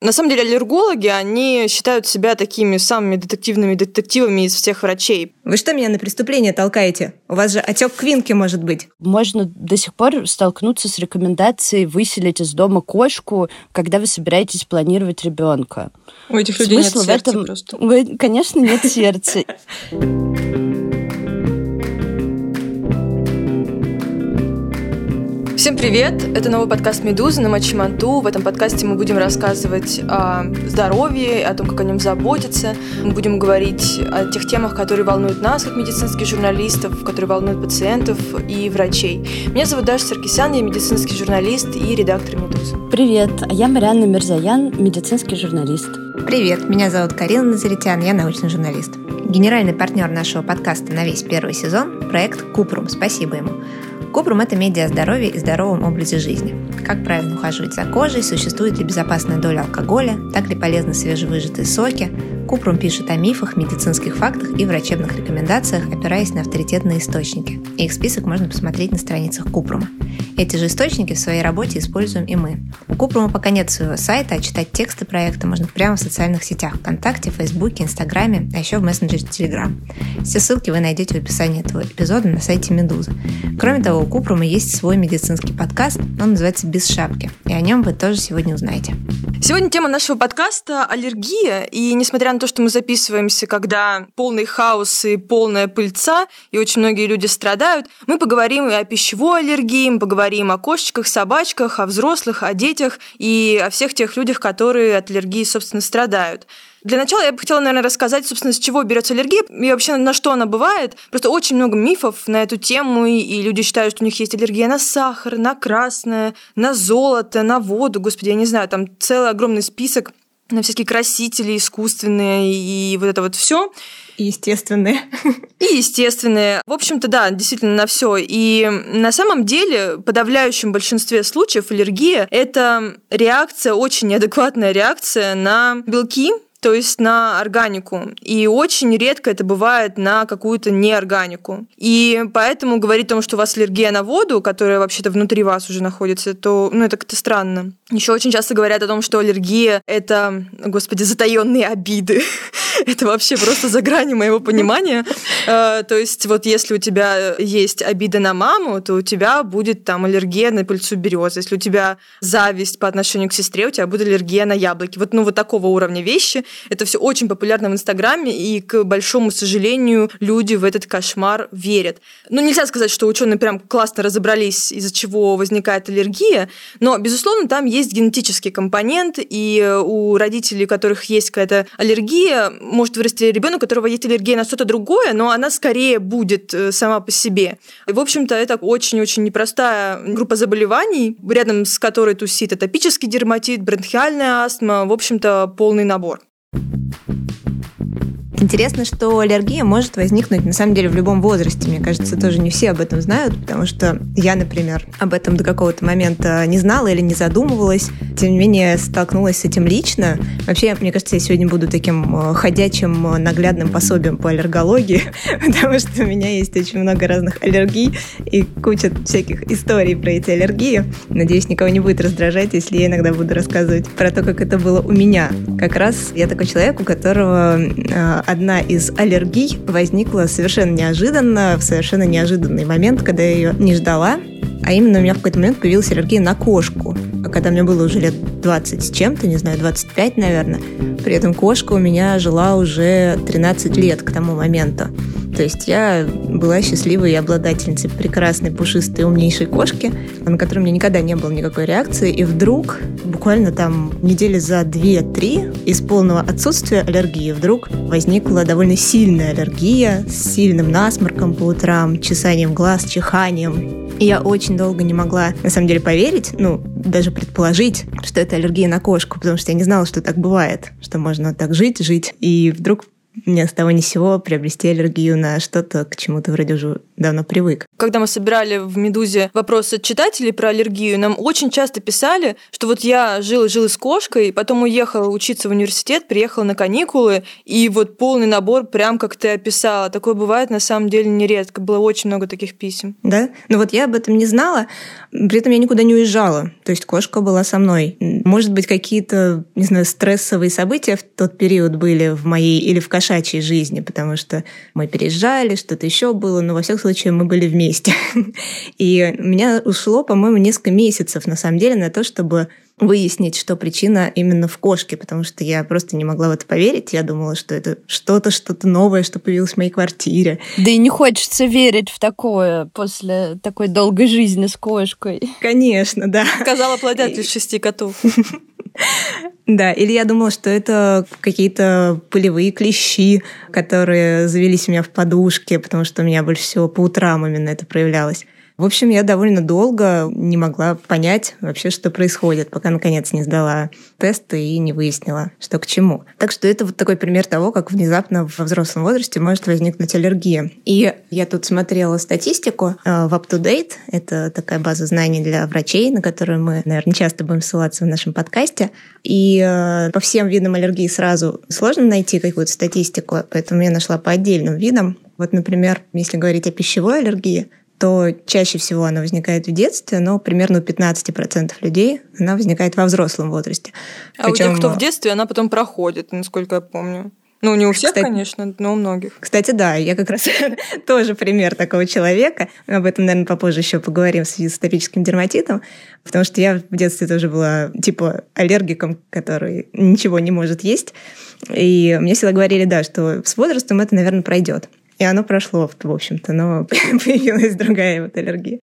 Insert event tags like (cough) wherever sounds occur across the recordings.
На самом деле аллергологи, они считают себя такими самыми детективными детективами из всех врачей. Вы что меня на преступление толкаете? У вас же отек квинки может быть. Можно до сих пор столкнуться с рекомендацией выселить из дома кошку, когда вы собираетесь планировать ребенка. У этих людей Смысл нет сердца в этом... просто. Конечно, нет сердца. (laughs) Всем привет! Это новый подкаст «Медузы» на Мачиманту. В этом подкасте мы будем рассказывать о здоровье, о том, как о нем заботиться. Мы будем говорить о тех темах, которые волнуют нас, как медицинских журналистов, которые волнуют пациентов и врачей. Меня зовут Даша Саркисян, я медицинский журналист и редактор «Медузы». Привет! А я Марианна Мирзаян, медицинский журналист. Привет! Меня зовут Карина Назаритян, я научный журналист. Генеральный партнер нашего подкаста на весь первый сезон – проект «Купрум». Спасибо ему. Купрум – это медиа о здоровье и здоровом образе жизни. Как правильно ухаживать за кожей, существует ли безопасная доля алкоголя, так ли полезны свежевыжатые соки. Купрум пишет о мифах, медицинских фактах и врачебных рекомендациях, опираясь на авторитетные источники. Их список можно посмотреть на страницах Купрума. Эти же источники в своей работе используем и мы. У Купрума пока нет своего сайта, а читать тексты проекта можно прямо в социальных сетях ВКонтакте, Фейсбуке, Инстаграме, а еще в мессенджере Телеграм. Все ссылки вы найдете в описании этого эпизода на сайте Медузы. Кроме того, у Купрума есть свой медицинский подкаст, он называется «Без шапки», и о нем вы тоже сегодня узнаете. Сегодня тема нашего подкаста – аллергия, и несмотря на то, что мы записываемся, когда полный хаос и полная пыльца, и очень многие люди страдают, мы поговорим и о пищевой аллергии, мы поговорим о кошечках, собачках, о взрослых, о детях и о всех тех людях, которые от аллергии, собственно, страдают. Для начала я бы хотела, наверное, рассказать, собственно, с чего берется аллергия и вообще на что она бывает. Просто очень много мифов на эту тему, и люди считают, что у них есть аллергия на сахар, на красное, на золото, на воду. Господи, я не знаю, там целый огромный список на всякие красители искусственные и вот это вот все. И естественные. И естественные. В общем-то, да, действительно на все. И на самом деле, в подавляющем большинстве случаев аллергия – это реакция, очень неадекватная реакция на белки, то есть на органику. И очень редко это бывает на какую-то неорганику. И поэтому говорить о том, что у вас аллергия на воду, которая вообще-то внутри вас уже находится, то ну, это как-то странно. Еще очень часто говорят о том, что аллергия — это, господи, затаенные обиды. (laughs) это вообще просто за гранью моего понимания. Э, то есть вот если у тебя есть обида на маму, то у тебя будет там аллергия на пыльцу березы. Если у тебя зависть по отношению к сестре, у тебя будет аллергия на яблоки. Вот, ну, вот такого уровня вещи. Это все очень популярно в Инстаграме, и, к большому сожалению, люди в этот кошмар верят. Ну, нельзя сказать, что ученые прям классно разобрались, из-за чего возникает аллергия, но, безусловно, там есть генетический компонент, и у родителей, у которых есть какая-то аллергия, может вырасти ребенок, у которого есть аллергия на что-то другое, но она скорее будет э, сама по себе. И, в общем-то, это очень-очень непростая группа заболеваний, рядом с которой тусит атопический дерматит, бронхиальная астма, в общем-то, полный набор. you Интересно, что аллергия может возникнуть на самом деле в любом возрасте. Мне кажется, тоже не все об этом знают, потому что я, например, об этом до какого-то момента не знала или не задумывалась. Тем не менее, столкнулась с этим лично. Вообще, мне кажется, я сегодня буду таким э, ходячим э, наглядным пособием по аллергологии, (laughs) потому что у меня есть очень много разных аллергий и куча всяких историй про эти аллергии. Надеюсь, никого не будет раздражать, если я иногда буду рассказывать про то, как это было у меня. Как раз я такой человек, у которого э, одна из аллергий возникла совершенно неожиданно, в совершенно неожиданный момент, когда я ее не ждала. А именно у меня в какой-то момент появилась аллергия на кошку. А когда мне было уже лет 20 с чем-то, не знаю, 25, наверное. При этом кошка у меня жила уже 13 лет к тому моменту. То есть я была счастливой обладательницей прекрасной, пушистой, умнейшей кошки, на которой у меня никогда не было никакой реакции. И вдруг, буквально там недели за 2-3, из полного отсутствия аллергии вдруг возникла довольно сильная аллергия с сильным насморком по утрам, чесанием глаз, чиханием. И я очень долго не могла, на самом деле, поверить, ну, даже предположить, что это аллергия на кошку, потому что я не знала, что так бывает, что можно так жить, жить, и вдруг ни с того ни сего приобрести аллергию на что-то, к чему ты вроде уже давно привык. Когда мы собирали в «Медузе» вопросы читателей про аллергию, нам очень часто писали, что вот я жил жил с кошкой, потом уехала учиться в университет, приехала на каникулы, и вот полный набор, прям как ты описала. Такое бывает на самом деле нередко. Было очень много таких писем. Да? Ну вот я об этом не знала, при этом я никуда не уезжала. То есть кошка была со мной. Может быть, какие-то, не знаю, стрессовые события в тот период были в моей или в кошачьей жизни, потому что мы переезжали, что-то еще было, но во всяком случае мы были вместе. (laughs) И у меня ушло, по-моему, несколько месяцев, на самом деле, на то, чтобы выяснить, что причина именно в кошке, потому что я просто не могла в это поверить. Я думала, что это что-то, что-то новое, что появилось в моей квартире. Да и не хочется верить в такое после такой долгой жизни с кошкой. Конечно, да. Сказала плодят из шести котов. (laughs) Да, или я думала, что это какие-то полевые клещи, которые завелись у меня в подушке, потому что у меня больше всего по утрам именно это проявлялось. В общем, я довольно долго не могла понять вообще, что происходит, пока наконец не сдала тесты и не выяснила, что к чему. Так что это вот такой пример того, как внезапно во взрослом возрасте может возникнуть аллергия. И я тут смотрела статистику э, в UpToDate. Это такая база знаний для врачей, на которую мы, наверное, часто будем ссылаться в нашем подкасте. И э, по всем видам аллергии сразу сложно найти какую-то статистику, поэтому я нашла по отдельным видам. Вот, например, если говорить о пищевой аллергии, то чаще всего она возникает в детстве, но примерно у 15% людей она возникает во взрослом возрасте. А Причем... у тех, кто в детстве, она потом проходит, насколько я помню. Ну, не у всех, кстати, конечно, но у многих. Кстати, да, я как раз (laughs) тоже пример такого человека. Мы об этом, наверное, попозже еще поговорим в связи с атопическим дерматитом, потому что я в детстве тоже была типа аллергиком, который ничего не может есть. И мне всегда говорили, да, что с возрастом это, наверное, пройдет. И оно прошло, в общем-то, но (laughs) появилась другая вот аллергия.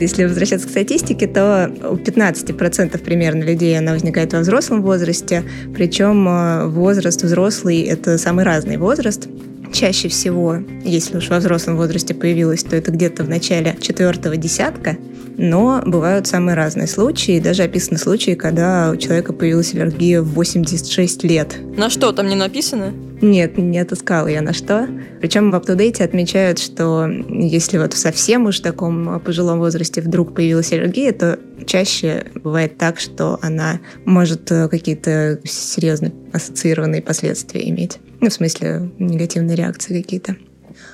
Если возвращаться к статистике, то у 15% примерно людей она возникает во взрослом возрасте, причем э, возраст взрослый – это самый разный возраст. Чаще всего, если уж во взрослом возрасте появилась, то это где-то в начале четвертого десятка, но бывают самые разные случаи. Даже описаны случаи, когда у человека появилась аллергия в 86 лет. На что там не написано? Нет, не отыскала я на что. Причем в UpToDate отмечают, что если вот в совсем уж таком пожилом возрасте вдруг появилась аллергия, то чаще бывает так, что она может э, какие-то серьезно ассоциированные последствия иметь. Ну, в смысле, негативные реакции какие-то.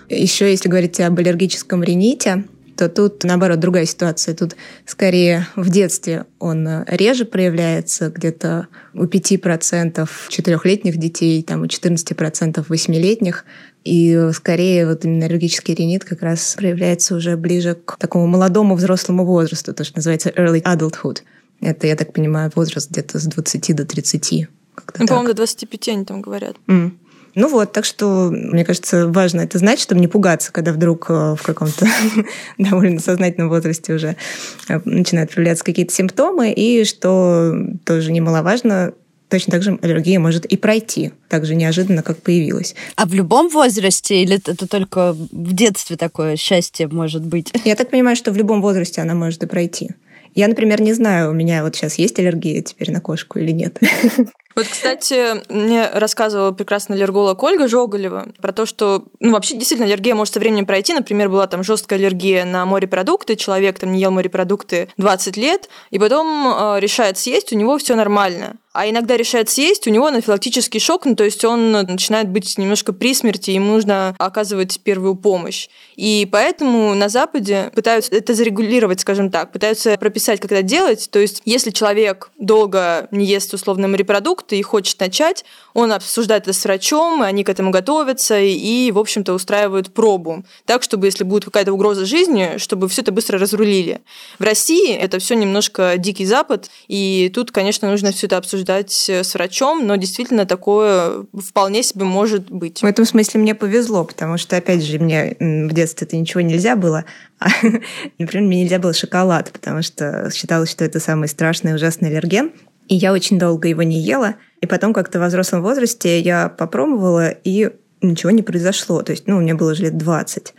Еще, если говорить об аллергическом рините, то тут, наоборот, другая ситуация. Тут скорее в детстве он реже проявляется, где-то у 5% четырехлетних детей, там у 14% восьмилетних. И скорее вот именно аллергический ринит как раз проявляется уже ближе к такому молодому взрослому возрасту, то, что называется early adulthood. Это, я так понимаю, возраст где-то с 20 до 30. Ну, по-моему, до 25 они там говорят. Mm. Ну вот, так что, мне кажется, важно это знать, чтобы не пугаться, когда вдруг э, в каком-то (laughs) довольно сознательном возрасте уже э, начинают проявляться какие-то симптомы, и что тоже немаловажно, точно так же аллергия может и пройти, так же неожиданно, как появилась. А в любом возрасте или это только в детстве такое счастье может быть? Я так понимаю, что в любом возрасте она может и пройти. Я, например, не знаю, у меня вот сейчас есть аллергия теперь на кошку или нет. (laughs) Вот, кстати, мне рассказывала прекрасная аллерголог Ольга Жоголева про то, что, ну, вообще, действительно, аллергия может со временем пройти. Например, была там жесткая аллергия на морепродукты, человек там не ел морепродукты 20 лет, и потом э, решает съесть, у него все нормально а иногда решает съесть, у него анафилактический шок, ну, то есть он начинает быть немножко при смерти, ему нужно оказывать первую помощь. И поэтому на Западе пытаются это зарегулировать, скажем так, пытаются прописать, как это делать. То есть если человек долго не ест условно морепродукты и хочет начать, он обсуждает это с врачом, они к этому готовятся и, в общем-то, устраивают пробу. Так, чтобы если будет какая-то угроза жизни, чтобы все это быстро разрулили. В России это все немножко дикий запад, и тут, конечно, нужно все это обсуждать обсуждать э, с врачом, но действительно такое вполне себе может быть. В этом смысле мне повезло, потому что, опять же, мне в детстве это ничего нельзя было. А, (laughs) например, мне нельзя было шоколад, потому что считалось, что это самый страшный ужасный аллерген. И я очень долго его не ела. И потом как-то во взрослом возрасте я попробовала, и ничего не произошло. То есть, ну, мне было уже лет 20.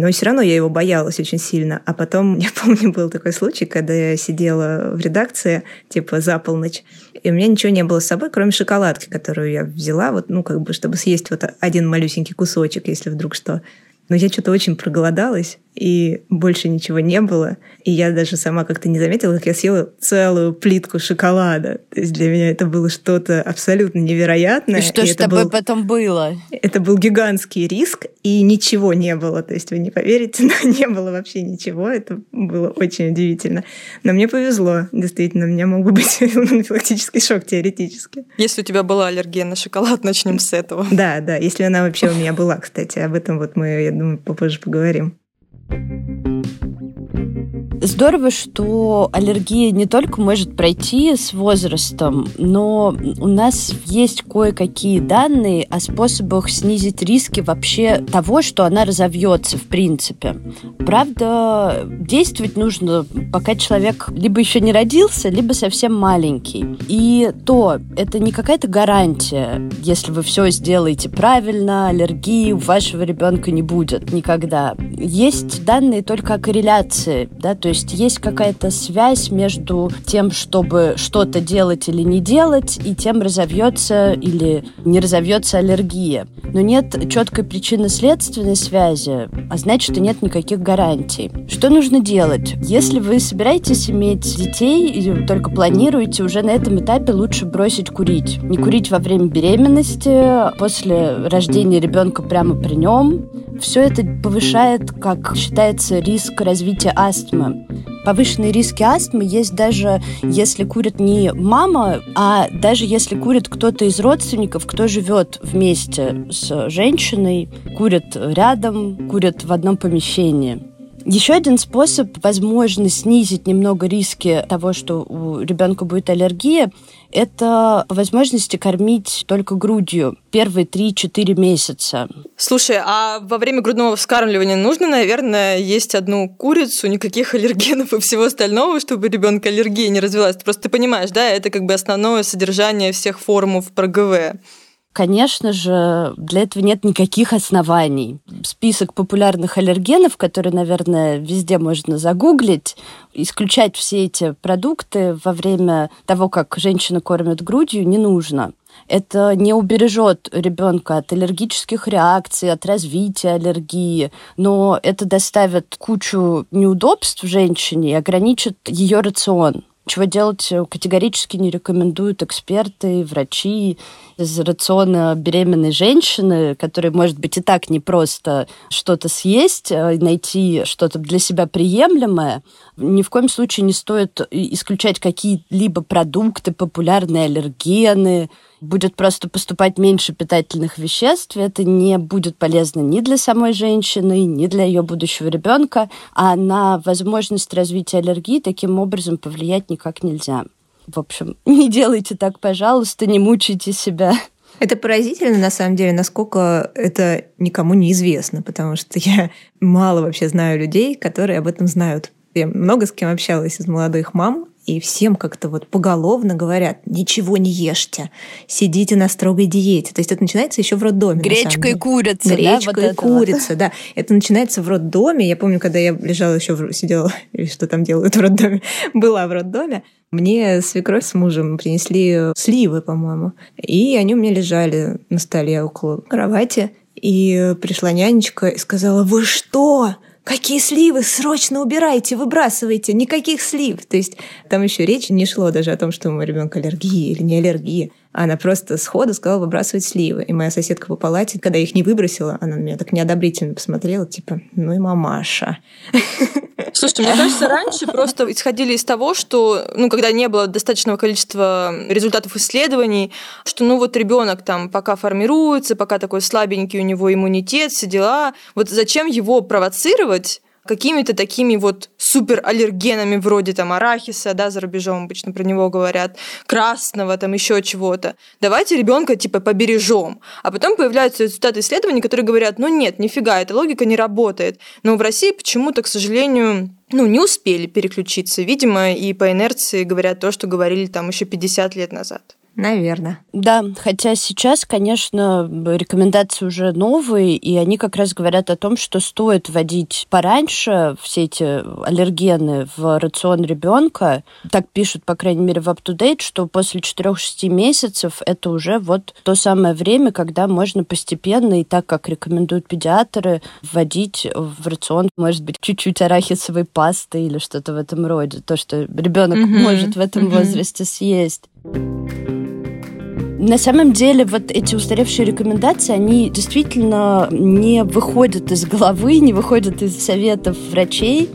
Но все равно я его боялась очень сильно. А потом, я (laughs) помню, был такой случай, когда я сидела в редакции, типа за полночь, и у меня ничего не было с собой, кроме шоколадки, которую я взяла, вот, ну, как бы, чтобы съесть вот один малюсенький кусочек, если вдруг что. Но я что-то очень проголодалась, и больше ничего не было. И я даже сама как-то не заметила, как я съела целую плитку шоколада. То есть для меня это было что-то абсолютно невероятное. И что же с тобой был... потом было? Это был гигантский риск, и ничего не было. То есть вы не поверите, (laughs) но не было вообще ничего. Это было очень удивительно. Но мне повезло, действительно. У меня мог бы быть (laughs) анафилактический шок теоретически. Если у тебя была аллергия на шоколад, начнем с этого. Да, да. Если она вообще у меня была, кстати. Об этом вот мы, я думаю, попозже поговорим. you Здорово, что аллергия не только может пройти с возрастом, но у нас есть кое-какие данные о способах снизить риски вообще того, что она разовьется в принципе. Правда, действовать нужно, пока человек либо еще не родился, либо совсем маленький. И то, это не какая-то гарантия, если вы все сделаете правильно, аллергии у вашего ребенка не будет никогда. Есть данные только о корреляции, да, то есть есть какая-то связь между тем, чтобы что-то делать или не делать, и тем разовьется или не разовьется аллергия. Но нет четкой причинно-следственной связи, а значит, что нет никаких гарантий. Что нужно делать? Если вы собираетесь иметь детей и только планируете, уже на этом этапе лучше бросить курить. Не курить во время беременности, после рождения ребенка прямо при нем. Все это повышает, как считается, риск развития астмы. Повышенные риски астмы есть даже если курит не мама, а даже если курит кто-то из родственников, кто живет вместе с женщиной, курит рядом, курит в одном помещении. Еще один способ, возможно, снизить немного риски того, что у ребенка будет аллергия, это по возможности кормить только грудью первые 3-4 месяца. Слушай, а во время грудного вскармливания нужно, наверное, есть одну курицу, никаких аллергенов и всего остального, чтобы ребенка аллергия не развилась? Просто ты понимаешь, да, это как бы основное содержание всех формов про ГВ. Конечно же, для этого нет никаких оснований. Список популярных аллергенов, которые, наверное, везде можно загуглить, исключать все эти продукты во время того, как женщина кормит грудью, не нужно. Это не убережет ребенка от аллергических реакций, от развития аллергии, но это доставит кучу неудобств женщине и ограничит ее рацион чего делать категорически не рекомендуют эксперты, врачи из рациона беременной женщины, которой, может быть, и так не просто что-то съесть, а найти что-то для себя приемлемое, ни в коем случае не стоит исключать какие-либо продукты, популярные аллергены, будет просто поступать меньше питательных веществ, это не будет полезно ни для самой женщины, ни для ее будущего ребенка, а на возможность развития аллергии таким образом повлиять никак нельзя. В общем, (laughs) не делайте так, пожалуйста, не мучайте себя. Это поразительно, на самом деле, насколько это никому не известно, потому что я мало вообще знаю людей, которые об этом знают. Я много с кем общалась из молодых мам, и всем как-то вот поголовно говорят, ничего не ешьте, сидите на строгой диете. То есть это начинается еще в роддоме. Гречка и курица, Гречка да, вот и курица, да. Это начинается в роддоме. Я помню, когда я лежала еще, в, сидела, (laughs) или что там делают в роддоме, (laughs) была в роддоме, мне свекровь с мужем принесли сливы, по-моему. И они у меня лежали на столе около кровати. И пришла нянечка и сказала, вы что? Какие сливы, срочно убирайте, выбрасывайте, никаких слив. То есть там еще речь не шло даже о том, что у моего ребенка аллергия или не аллергия. Она просто сходу сказала выбрасывать сливы. И моя соседка по палате, когда их не выбросила, она на меня так неодобрительно посмотрела, типа, ну и мамаша. (laughs) Слушайте, мне кажется, раньше просто исходили из того, что, ну, когда не было достаточного количества результатов исследований, что, ну, вот ребенок там пока формируется, пока такой слабенький у него иммунитет, все дела, вот зачем его провоцировать какими-то такими вот супераллергенами вроде там арахиса, да, за рубежом обычно про него говорят, красного, там еще чего-то. Давайте ребенка типа побережем. А потом появляются результаты исследований, которые говорят, ну нет, нифига, эта логика не работает. Но в России почему-то, к сожалению, ну, не успели переключиться. Видимо, и по инерции говорят то, что говорили там еще 50 лет назад. Наверное. Да, хотя сейчас, конечно, рекомендации уже новые, и они как раз говорят о том, что стоит вводить пораньше все эти аллергены в рацион ребенка. Так пишут, по крайней мере, в UpToDate, что после 4-6 месяцев это уже вот то самое время, когда можно постепенно, и так как рекомендуют педиатры, вводить в рацион, может быть, чуть-чуть арахисовой пасты или что-то в этом роде. То, что ребенок mm-hmm. может в этом mm-hmm. возрасте съесть. На самом деле, вот эти устаревшие рекомендации, они действительно не выходят из головы, не выходят из советов врачей.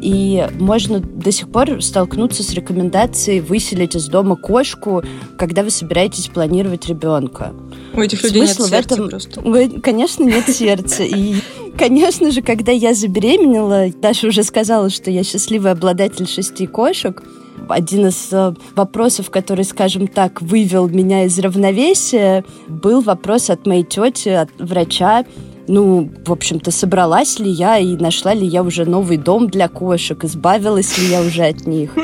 И можно до сих пор столкнуться с рекомендацией выселить из дома кошку, когда вы собираетесь планировать ребенка. У этих людей Смысл нет сердца в этом... просто. (laughs) Вы, конечно, нет сердца. И, конечно же, когда я забеременела, Даша уже сказала, что я счастливый обладатель шести кошек, один из э, вопросов, который, скажем так, вывел меня из равновесия, был вопрос от моей тети, от врача, ну, в общем-то, собралась ли я и нашла ли я уже новый дом для кошек, избавилась ли я уже от них.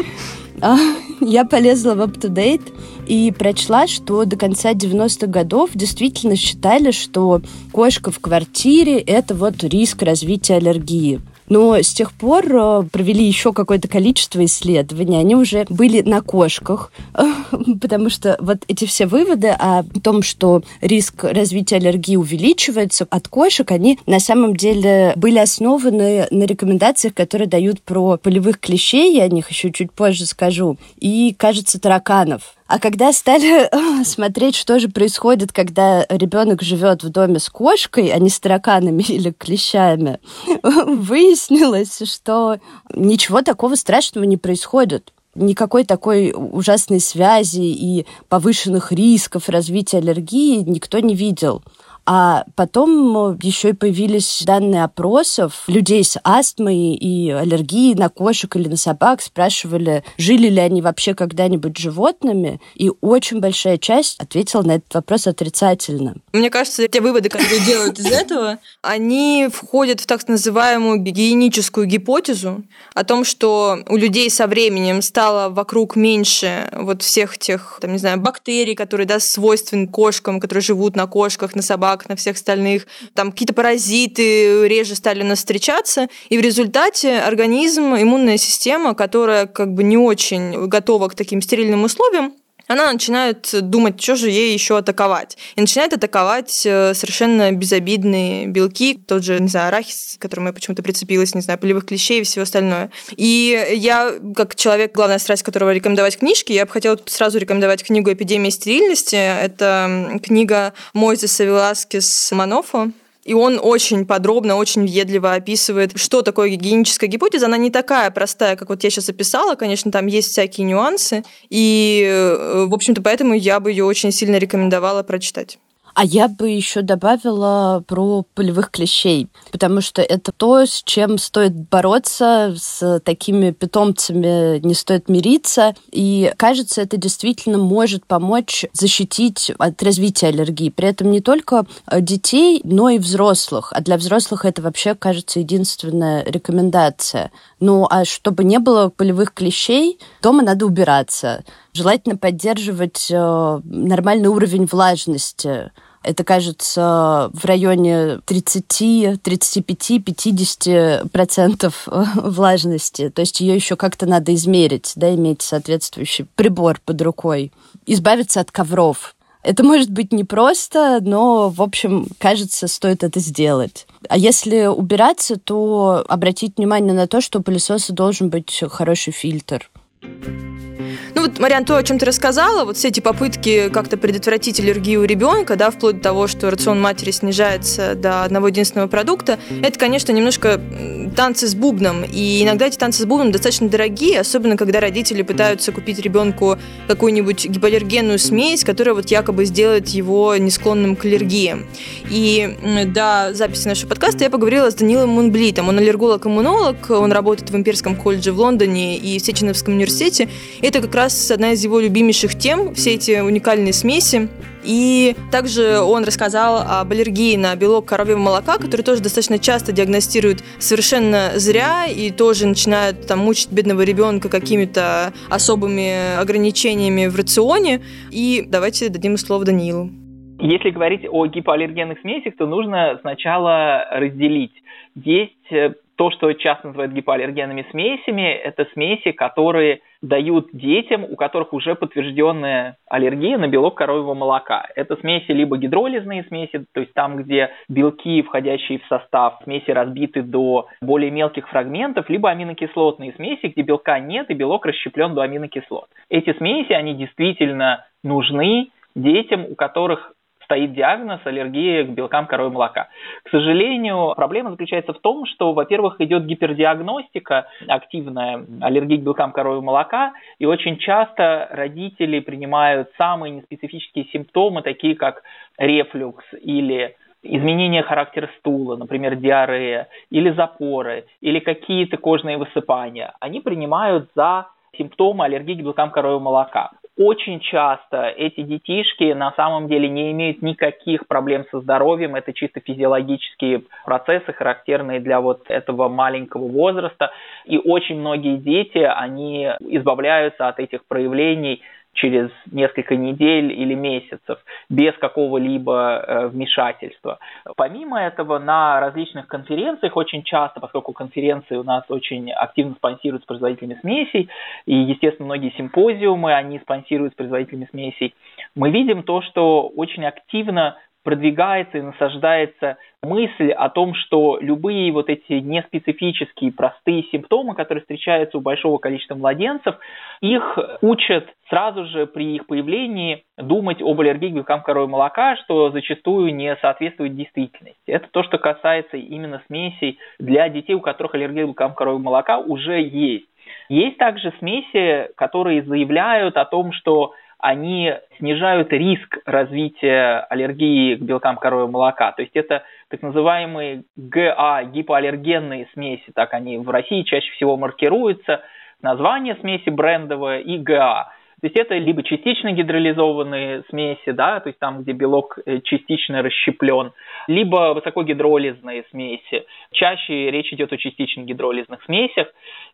А, я полезла в UpToDate и прочла, что до конца 90-х годов действительно считали, что кошка в квартире – это вот риск развития аллергии. Но с тех пор э, провели еще какое-то количество исследований. Они уже были на кошках, (laughs) потому что вот эти все выводы о том, что риск развития аллергии увеличивается от кошек, они на самом деле были основаны на рекомендациях, которые дают про полевых клещей, я о них еще чуть позже скажу, и, кажется, тараканов. А когда стали (laughs) смотреть, что же происходит, когда ребенок живет в доме с кошкой, а не с тараканами (laughs) или клещами, (laughs) выяснилось, что ничего такого страшного не происходит никакой такой ужасной связи и повышенных рисков развития аллергии никто не видел. А потом э, еще и появились данные опросов людей с астмой и аллергией на кошек или на собак. Спрашивали, жили ли они вообще когда-нибудь животными. И очень большая часть ответила на этот вопрос отрицательно. Мне кажется, те выводы, которые делают из этого, они входят в так называемую гигиеническую гипотезу о том, что у людей со временем стало вокруг меньше вот всех тех, там, не знаю, бактерий, которые да, свойственны кошкам, которые живут на кошках, на собаках, как на всех остальных. Там какие-то паразиты реже стали нас встречаться. И в результате организм, иммунная система, которая как бы не очень готова к таким стерильным условиям, она начинает думать, что же ей еще атаковать. И начинает атаковать э, совершенно безобидные белки, тот же, не знаю, арахис, к которому я почему-то прицепилась, не знаю, полевых клещей и всего остальное. И я, как человек, главная страсть которого рекомендовать книжки, я бы хотела сразу рекомендовать книгу «Эпидемия стерильности». Это книга Мойзеса Веласкес Манофо, и он очень подробно, очень въедливо описывает, что такое гигиеническая гипотеза. Она не такая простая, как вот я сейчас описала. Конечно, там есть всякие нюансы. И, э, в общем-то, поэтому я бы ее очень сильно рекомендовала прочитать. А я бы еще добавила про полевых клещей, потому что это то, с чем стоит бороться, с такими питомцами не стоит мириться. И кажется, это действительно может помочь защитить от развития аллергии. При этом не только детей, но и взрослых. А для взрослых это вообще, кажется, единственная рекомендация. Ну, а чтобы не было полевых клещей, дома надо убираться. Желательно поддерживать э, нормальный уровень влажности это, кажется, в районе 30, 35, 50 процентов влажности. То есть ее еще как-то надо измерить, да, иметь соответствующий прибор под рукой. Избавиться от ковров. Это может быть непросто, но, в общем, кажется, стоит это сделать. А если убираться, то обратить внимание на то, что у пылесоса должен быть хороший фильтр. Ну вот, Мариан, то, о чем ты рассказала, вот все эти попытки как-то предотвратить аллергию у ребенка, да, вплоть до того, что рацион матери снижается до одного единственного продукта, это, конечно, немножко танцы с бубном. И иногда эти танцы с бубном достаточно дорогие, особенно когда родители пытаются купить ребенку какую-нибудь гипоаллергенную смесь, которая вот якобы сделает его не склонным к аллергии. И до записи нашего подкаста я поговорила с Данилом Мунблитом. Он аллерголог-иммунолог, он работает в Имперском колледже в Лондоне и в Сеченовском университете. Это как раз одна из его любимейших тем, все эти уникальные смеси. И также он рассказал об аллергии на белок коровьего молока, который тоже достаточно часто диагностируют совершенно зря и тоже начинают там мучить бедного ребенка какими-то особыми ограничениями в рационе. И давайте дадим слово Даниилу. Если говорить о гипоаллергенных смесях, то нужно сначала разделить. Есть э, то, что часто называют гипоаллергенными смесями, это смеси, которые дают детям, у которых уже подтвержденная аллергия на белок коровьего молока. Это смеси либо гидролизные смеси, то есть там, где белки, входящие в состав смеси, разбиты до более мелких фрагментов, либо аминокислотные смеси, где белка нет и белок расщеплен до аминокислот. Эти смеси, они действительно нужны детям, у которых стоит диагноз аллергии к белкам коровьего молока. К сожалению, проблема заключается в том, что, во-первых, идет гипердиагностика, активная аллергии к белкам коровьего молока, и очень часто родители принимают самые неспецифические симптомы, такие как рефлюкс или изменение характера стула, например, диарея, или запоры, или какие-то кожные высыпания, они принимают за симптомы аллергии к белкам коровьего молока. Очень часто эти детишки на самом деле не имеют никаких проблем со здоровьем, это чисто физиологические процессы, характерные для вот этого маленького возраста. И очень многие дети, они избавляются от этих проявлений через несколько недель или месяцев без какого-либо э, вмешательства. Помимо этого, на различных конференциях очень часто, поскольку конференции у нас очень активно спонсируются производителями смесей, и, естественно, многие симпозиумы, они спонсируются производителями смесей, мы видим то, что очень активно продвигается и насаждается мысль о том, что любые вот эти неспецифические простые симптомы, которые встречаются у большого количества младенцев, их учат сразу же при их появлении думать об аллергии к белкам коровьего молока, что зачастую не соответствует действительности. Это то, что касается именно смесей для детей, у которых аллергия к белкам коровьего молока уже есть. Есть также смеси, которые заявляют о том, что они снижают риск развития аллергии к белкам коровьего молока. То есть это так называемые ГА, гипоаллергенные смеси, так они в России чаще всего маркируются. Название смеси брендовое и ГА. То есть это либо частично гидролизованные смеси, да, то есть там, где белок э, частично расщеплен, либо высокогидролизные смеси. Чаще речь идет о частично гидролизных смесях.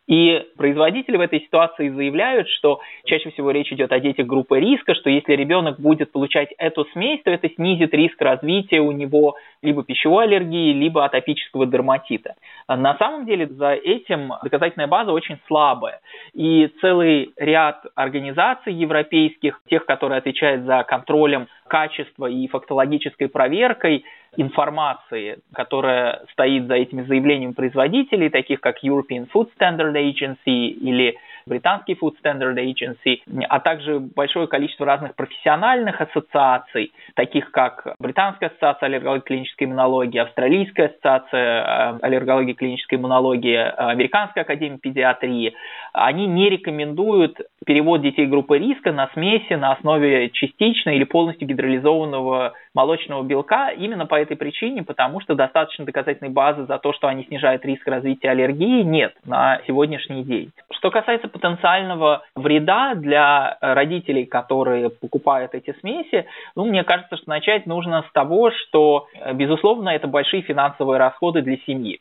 И производители в этой ситуации заявляют, что чаще всего речь идет о детях группы риска, что если ребенок будет получать эту смесь, то это снизит риск развития у него либо пищевой аллергии, либо атопического дерматита. На самом деле за этим доказательная база очень слабая. И целый ряд организаций европейских, тех, которые отвечают за контролем качества и фактологической проверкой информации, которая стоит за этими заявлениями производителей, таких как European Food Standard Agency или британский Food Standard Agency, а также большое количество разных профессиональных ассоциаций, таких как Британская ассоциация аллергологии и клинической иммунологии, Австралийская ассоциация э, аллергологии и клинической иммунологии, Американская академия педиатрии, они не рекомендуют перевод детей группы риска на смеси на основе частично или полностью гидролизованного молочного белка именно по этой причине, потому что достаточно доказательной базы за то, что они снижают риск развития аллергии, нет на сегодняшний день. Что касается потенциального вреда для родителей, которые покупают эти смеси, ну, мне кажется, что начать нужно с того, что, безусловно, это большие финансовые расходы для семьи.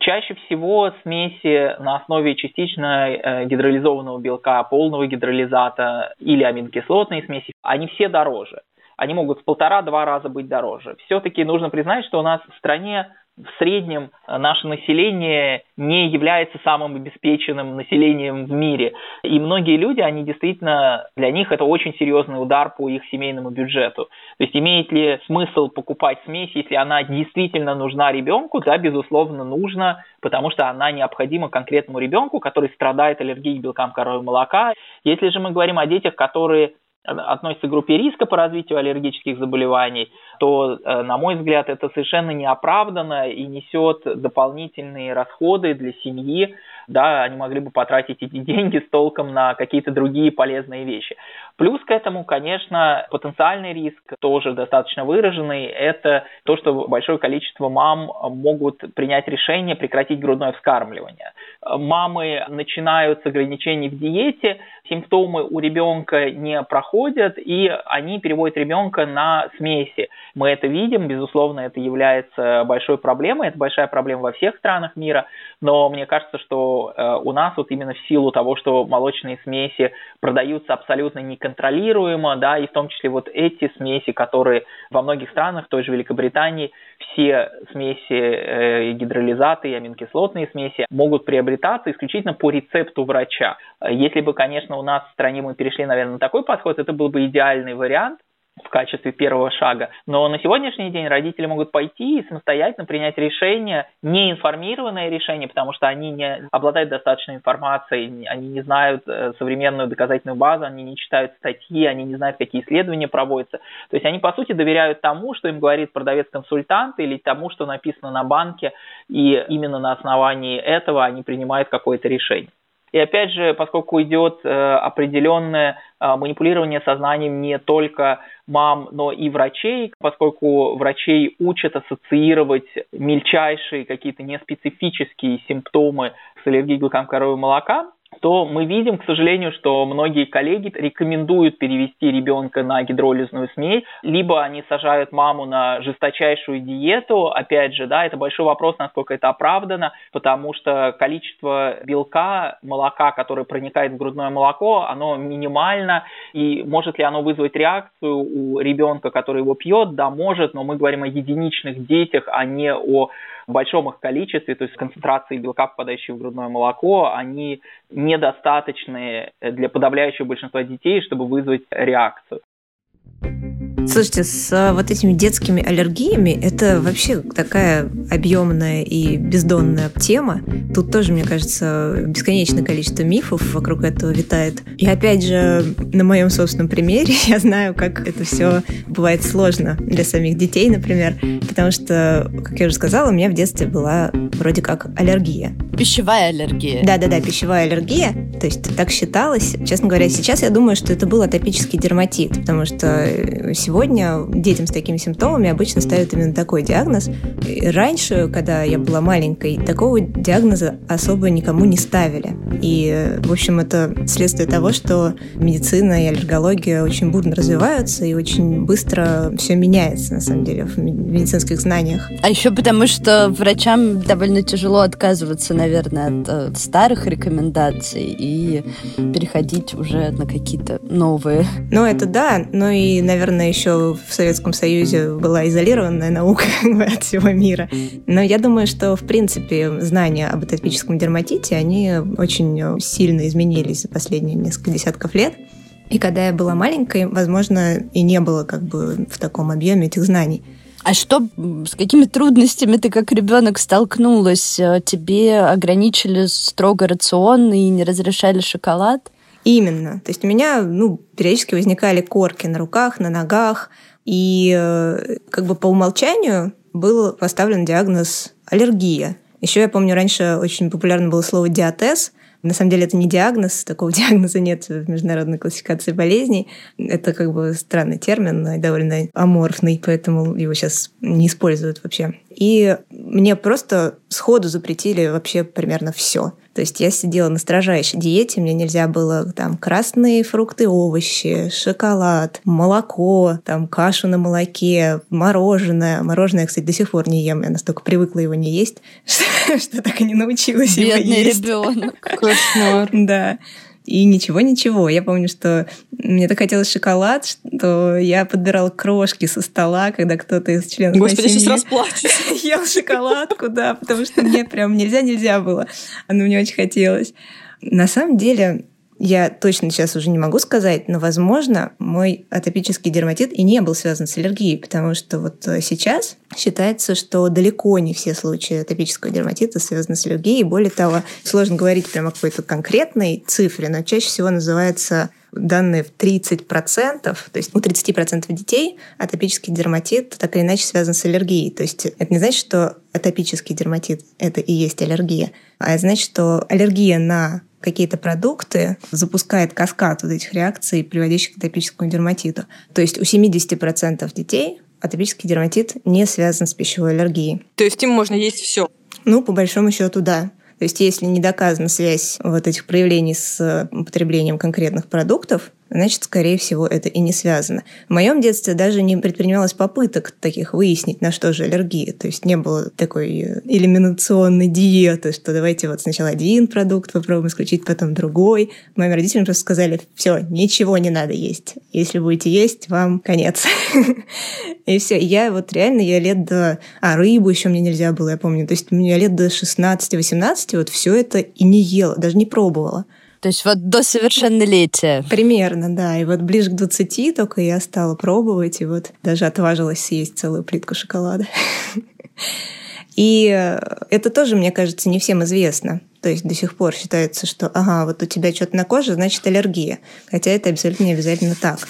Чаще всего смеси на основе частично э, гидролизованного белка, полного гидролизата или аминокислотные смеси, они все дороже. Они могут в полтора-два раза быть дороже. Все-таки нужно признать, что у нас в стране в среднем э, наше население не является самым обеспеченным населением в мире. И многие люди, они действительно, для них это очень серьезный удар по их семейному бюджету. То есть имеет ли смысл покупать смесь, если она действительно нужна ребенку? Да, безусловно, нужно, потому что она необходима конкретному ребенку, который страдает аллергией к белкам коровьего молока. Если же мы говорим о детях, которые относится к группе риска по развитию аллергических заболеваний, то, э, на мой взгляд, это совершенно неоправданно и несет дополнительные расходы для семьи, да, они могли бы потратить эти (laughs) деньги с толком на какие-то другие полезные вещи. Плюс к этому, конечно, потенциальный риск тоже достаточно выраженный. Это то, что большое количество мам могут принять решение прекратить грудное вскармливание. Мамы начинают с ограничений в диете, симптомы у ребенка не проходят, и они переводят ребенка на смеси. Мы это видим, безусловно, это является большой проблемой, это большая проблема во всех странах мира, но мне кажется, что э, у нас вот именно в силу того, что молочные смеси продаются абсолютно неконтролируемо, да, и в том числе вот эти смеси, которые во многих странах, в той же Великобритании, все смеси э, гидролизаты и аминокислотные смеси могут приобретаться исключительно по рецепту врача. Если бы, конечно, у нас в стране мы перешли, наверное, на такой подход, это был бы идеальный вариант, в качестве первого шага. Но на сегодняшний день родители могут пойти и самостоятельно принять решение, неинформированное решение, потому что они не обладают достаточной информацией, они не знают э, современную доказательную базу, они не читают статьи, они не знают, какие исследования проводятся. То есть они, по сути, доверяют тому, что им говорит продавец-консультант или тому, что написано на банке, и именно на основании этого они принимают какое-то решение. И опять же, поскольку идет э, определенное э, манипулирование сознанием не только мам, но и врачей, поскольку врачей учат ассоциировать мельчайшие какие-то неспецифические симптомы с аллергией белкам коровьего молока, то мы видим, к сожалению, что многие коллеги рекомендуют перевести ребенка на гидролизную смесь, либо они сажают маму на жесточайшую диету. Опять же, да, это большой вопрос, насколько это оправдано, потому что количество белка, молока, которое проникает в грудное молоко, оно минимально, и может ли оно вызвать реакцию у ребенка, который его пьет? Да, может, но мы говорим о единичных детях, а не о большом их количестве, то есть концентрации белка, попадающей в грудное молоко, они недостаточны для подавляющего большинства детей, чтобы вызвать реакцию. Слушайте, с а, вот этими детскими аллергиями это вообще такая объемная и бездонная тема. Тут тоже, мне кажется, бесконечное количество мифов вокруг этого витает. И опять же, на моем собственном примере (laughs) я знаю, как это все бывает сложно для самих детей, например, потому что, как я уже сказала, у меня в детстве была вроде как аллергия. Пищевая аллергия. Да-да-да, пищевая аллергия. То есть так считалось. Честно говоря, сейчас я думаю, что это был атопический дерматит, потому что сегодня сегодня детям с такими симптомами обычно ставят именно такой диагноз. И раньше, когда я была маленькой, такого диагноза особо никому не ставили. И, в общем, это следствие того, что медицина и аллергология очень бурно развиваются и очень быстро все меняется, на самом деле, в медицинских знаниях. А еще потому, что врачам довольно тяжело отказываться, наверное, от, от старых рекомендаций и переходить уже на какие-то новые. Ну, это да, но и, наверное, еще еще в Советском Союзе была изолированная наука (laughs) от всего мира. Но я думаю, что, в принципе, знания об атопическом дерматите, они очень сильно изменились за последние несколько десятков лет. И когда я была маленькой, возможно, и не было как бы в таком объеме этих знаний. А что, с какими трудностями ты как ребенок столкнулась? Тебе ограничили строго рацион и не разрешали шоколад? Именно. То есть у меня ну, периодически возникали корки на руках, на ногах, и э, как бы по умолчанию был поставлен диагноз аллергия. Еще я помню, раньше очень популярно было слово диатез. На самом деле это не диагноз, такого (laughs) диагноза нет в международной классификации болезней. Это как бы странный термин, довольно аморфный, поэтому его сейчас не используют вообще. И мне просто сходу запретили вообще примерно все. То есть я сидела на строжайшей диете, мне нельзя было там красные фрукты, овощи, шоколад, молоко, там кашу на молоке, мороженое. Мороженое, кстати, до сих пор не ем, я настолько привыкла его не есть, (laughs) что так и не научилась Бедный его есть. ребенок. Кошмар. (laughs) Да. И ничего-ничего. Я помню, что мне так хотелось шоколад, что я подбирала крошки со стола, когда кто-то из членов Господи, моей сейчас семьи расплачусь. (laughs) ел шоколадку, да, потому что мне прям нельзя-нельзя было. Но мне очень хотелось. На самом деле, Я точно сейчас уже не могу сказать, но, возможно, мой атопический дерматит и не был связан с аллергией, потому что вот э, сейчас считается, что далеко не все случаи атопического дерматита связаны с аллергией. Более того, сложно говорить прямо о какой-то конкретной цифре, но чаще всего называется данные в 30%, то есть у 30% детей атопический дерматит так или иначе связан с аллергией. То есть это не значит, что атопический дерматит – это и есть аллергия, а это значит, что аллергия на какие-то продукты запускает каскад вот этих реакций, приводящих к атопическому дерматиту. То есть у 70% детей атопический дерматит не связан с пищевой аллергией. То есть им можно есть все? Ну, по большому счету, да. То есть если не доказана связь вот этих проявлений с употреблением конкретных продуктов, значит, скорее всего, это и не связано. В моем детстве даже не предпринималось попыток таких выяснить, на что же аллергия. То есть не было такой э, элиминационной диеты, что давайте вот сначала один продукт попробуем исключить, потом другой. Моим родителям просто сказали, все, ничего не надо есть. Если будете есть, вам конец. (laughs) И все. Я вот реально, я лет до... А, рыбу еще мне нельзя было, я помню. То есть у меня лет до 16-18 вот все это и не ела, даже не пробовала. То есть вот до совершеннолетия. Примерно, да. И вот ближе к 20 только я стала пробовать, и вот даже отважилась съесть целую плитку шоколада. (laughs) И э, это тоже, мне кажется, не всем известно. То есть до сих пор считается, что ага, вот у тебя что-то на коже, значит аллергия. Хотя это абсолютно не обязательно так.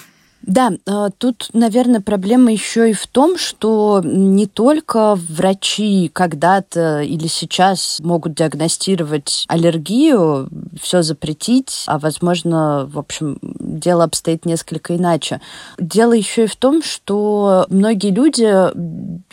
Да, а, тут, наверное, проблема еще и в том, что не только врачи когда-то или сейчас могут диагностировать аллергию, все запретить, а, возможно, в общем, дело обстоит несколько иначе. Дело еще и в том, что многие люди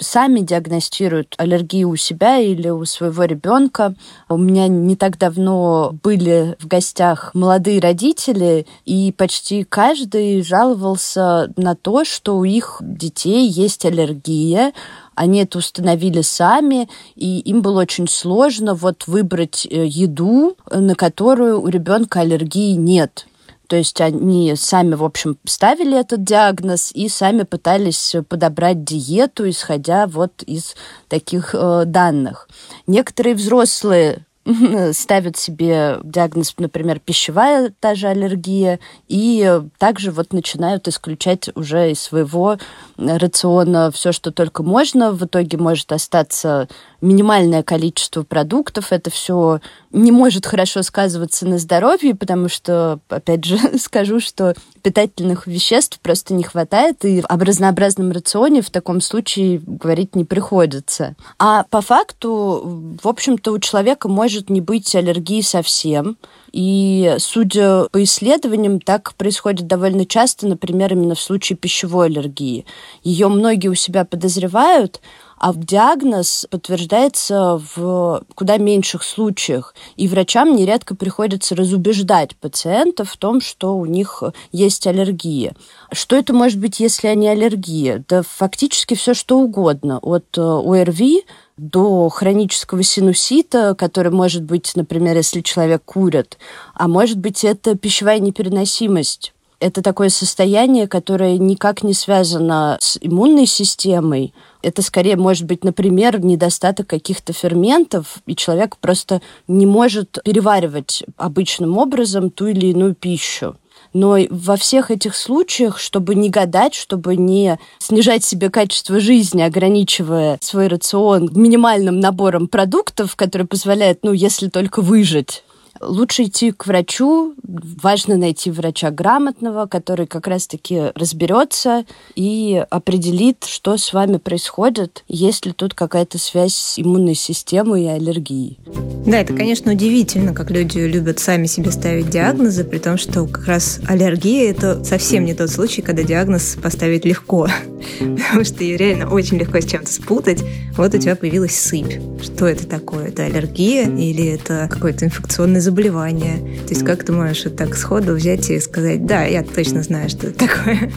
сами диагностируют аллергию у себя или у своего ребенка. У меня не так давно были в гостях молодые родители, и почти каждый жаловался жаловался на то, что у их детей есть аллергия, они это установили сами, и им было очень сложно вот выбрать э, еду, на которую у ребенка аллергии нет. То есть они сами, в общем, ставили этот диагноз и сами пытались подобрать диету, исходя вот из таких э, данных. Некоторые взрослые (laughs) ставят себе диагноз, например, пищевая та же аллергия, и также вот начинают исключать уже из своего рациона все, что только можно. В итоге может остаться минимальное количество продуктов. Это все не может хорошо сказываться на здоровье, потому что, опять же, (laughs) скажу, что питательных веществ просто не хватает, и об разнообразном рационе в таком случае говорить не приходится. А по факту, в общем-то, у человека может не быть аллергии совсем. И, судя по исследованиям, так происходит довольно часто, например, именно в случае пищевой аллергии. Ее многие у себя подозревают, а диагноз подтверждается в куда меньших случаях. И врачам нередко приходится разубеждать пациентов в том, что у них есть аллергия. Что это может быть, если они аллергия? Да фактически все что угодно. От э, ОРВИ до хронического синусита, который может быть, например, если человек курит, а может быть это пищевая непереносимость это такое состояние, которое никак не связано с иммунной системой. Это скорее может быть, например, недостаток каких-то ферментов, и человек просто не может переваривать обычным образом ту или иную пищу. Но во всех этих случаях, чтобы не гадать, чтобы не снижать себе качество жизни, ограничивая свой рацион минимальным набором продуктов, который позволяет, ну, если только выжить, лучше идти к врачу. Важно найти врача грамотного, который как раз-таки разберется и определит, что с вами происходит, есть ли тут какая-то связь с иммунной системой и аллергией. Да, это, конечно, удивительно, как люди любят сами себе ставить диагнозы, при том, что как раз аллергия – это совсем не тот случай, когда диагноз поставить легко, (laughs) потому что ее реально очень легко с чем-то спутать. Вот у тебя появилась сыпь. Что это такое? Это аллергия или это какой-то инфекционный заболевание? Заболевания. То есть как ты можешь вот так сходу взять и сказать, да, я точно знаю, что это такое.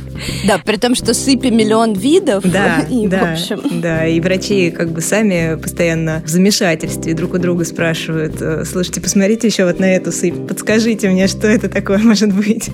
Да, при том, что сыпи миллион видов. Да, (laughs) и, да, в общем... да. И врачи как бы сами постоянно в замешательстве друг у друга спрашивают, «Э, слушайте, посмотрите еще вот на эту сыпь, подскажите мне, что это такое может быть.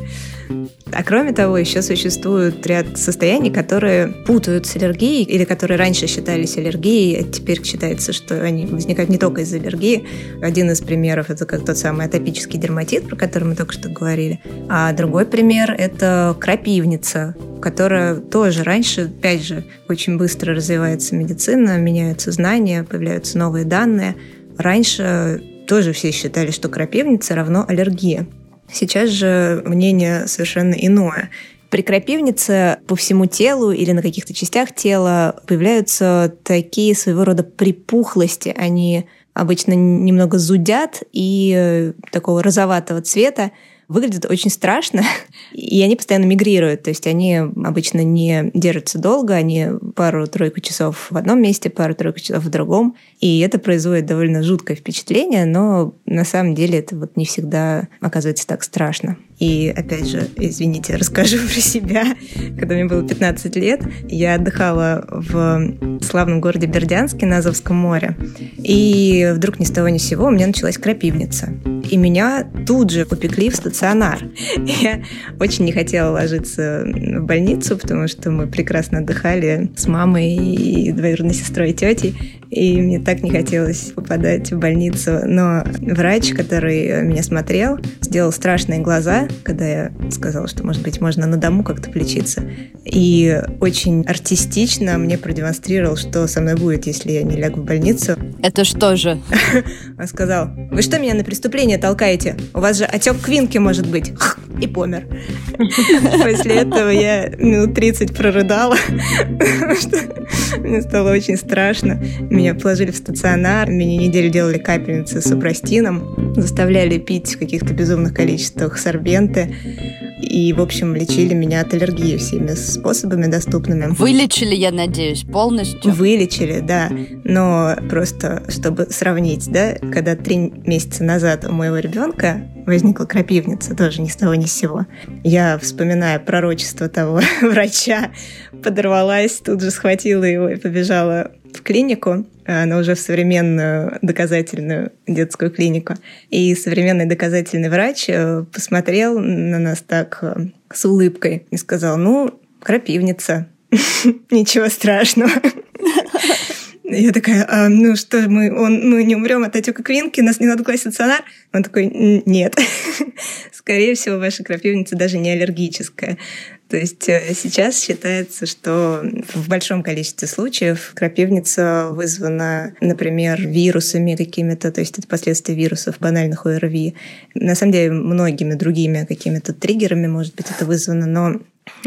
А кроме того, еще существует ряд состояний, которые путают с аллергией или которые раньше считались аллергией, а теперь считается, что они возникают не только из-за аллергии. Один из примеров — это как тот самый атопический дерматит, про который мы только что говорили. А другой пример — это крапивница, которая тоже раньше, опять же, очень быстро развивается медицина, меняются знания, появляются новые данные. Раньше тоже все считали, что крапивница равно аллергия. Сейчас же мнение совершенно иное. При крапивнице по всему телу или на каких-то частях тела появляются такие своего рода припухлости. Они обычно немного зудят и э, такого розоватого цвета выглядят очень страшно, (laughs) и они постоянно мигрируют, то есть они обычно не держатся долго, они пару-тройку часов в одном месте, пару-тройку часов в другом, и это производит довольно жуткое впечатление, но на самом деле это вот не всегда оказывается так страшно. И опять же, извините, расскажу (laughs) про себя. Когда мне было 15 лет, я отдыхала в славном городе Бердянске на Азовском море. И вдруг ни с того ни с сего у меня началась крапивница. И меня тут же упекли в стационар. (laughs) Я очень не хотела ложиться в больницу, потому что мы прекрасно отдыхали с мамой и двоюродной сестрой и тетей и мне так не хотелось попадать в больницу. Но врач, который меня смотрел, сделал страшные глаза, когда я сказала, что, может быть, можно на дому как-то полечиться. И очень артистично мне продемонстрировал, что со мной будет, если я не лягу в больницу. Это что же? (laughs) Он сказал, вы что меня на преступление толкаете? У вас же отек квинки может быть. И помер. (laughs) После этого я минут 30 прорыдала, мне стало очень страшно. Меня положили в стационар, меня неделю делали капельницы с упрастином, заставляли пить в каких-то безумных количествах сорбенты. И, в общем, лечили меня от аллергии всеми способами доступными. Вылечили, я надеюсь, полностью? Вылечили, да. Но просто, чтобы сравнить, да, когда три месяца назад у моего ребенка возникла крапивница, тоже ни с того ни с сего. Я, вспоминая пророчество того (laughs) врача, подорвалась, тут же схватила его и побежала в клинику, но уже в современную доказательную детскую клинику. И современный доказательный врач э, посмотрел на нас так э, с улыбкой и сказал, ну, крапивница, (laughs) ничего страшного. Я такая, а, ну что, мы, он, мы не умрем от отека квинки, нас не надо класть стационар? Он такой, нет. (laughs) Скорее всего, ваша крапивница даже не аллергическая. То есть э, сейчас считается, что в большом количестве случаев крапивница вызвана, например, вирусами какими-то, то есть это последствия вирусов, банальных ОРВИ. На самом деле многими другими какими-то триггерами, может быть, это вызвано, но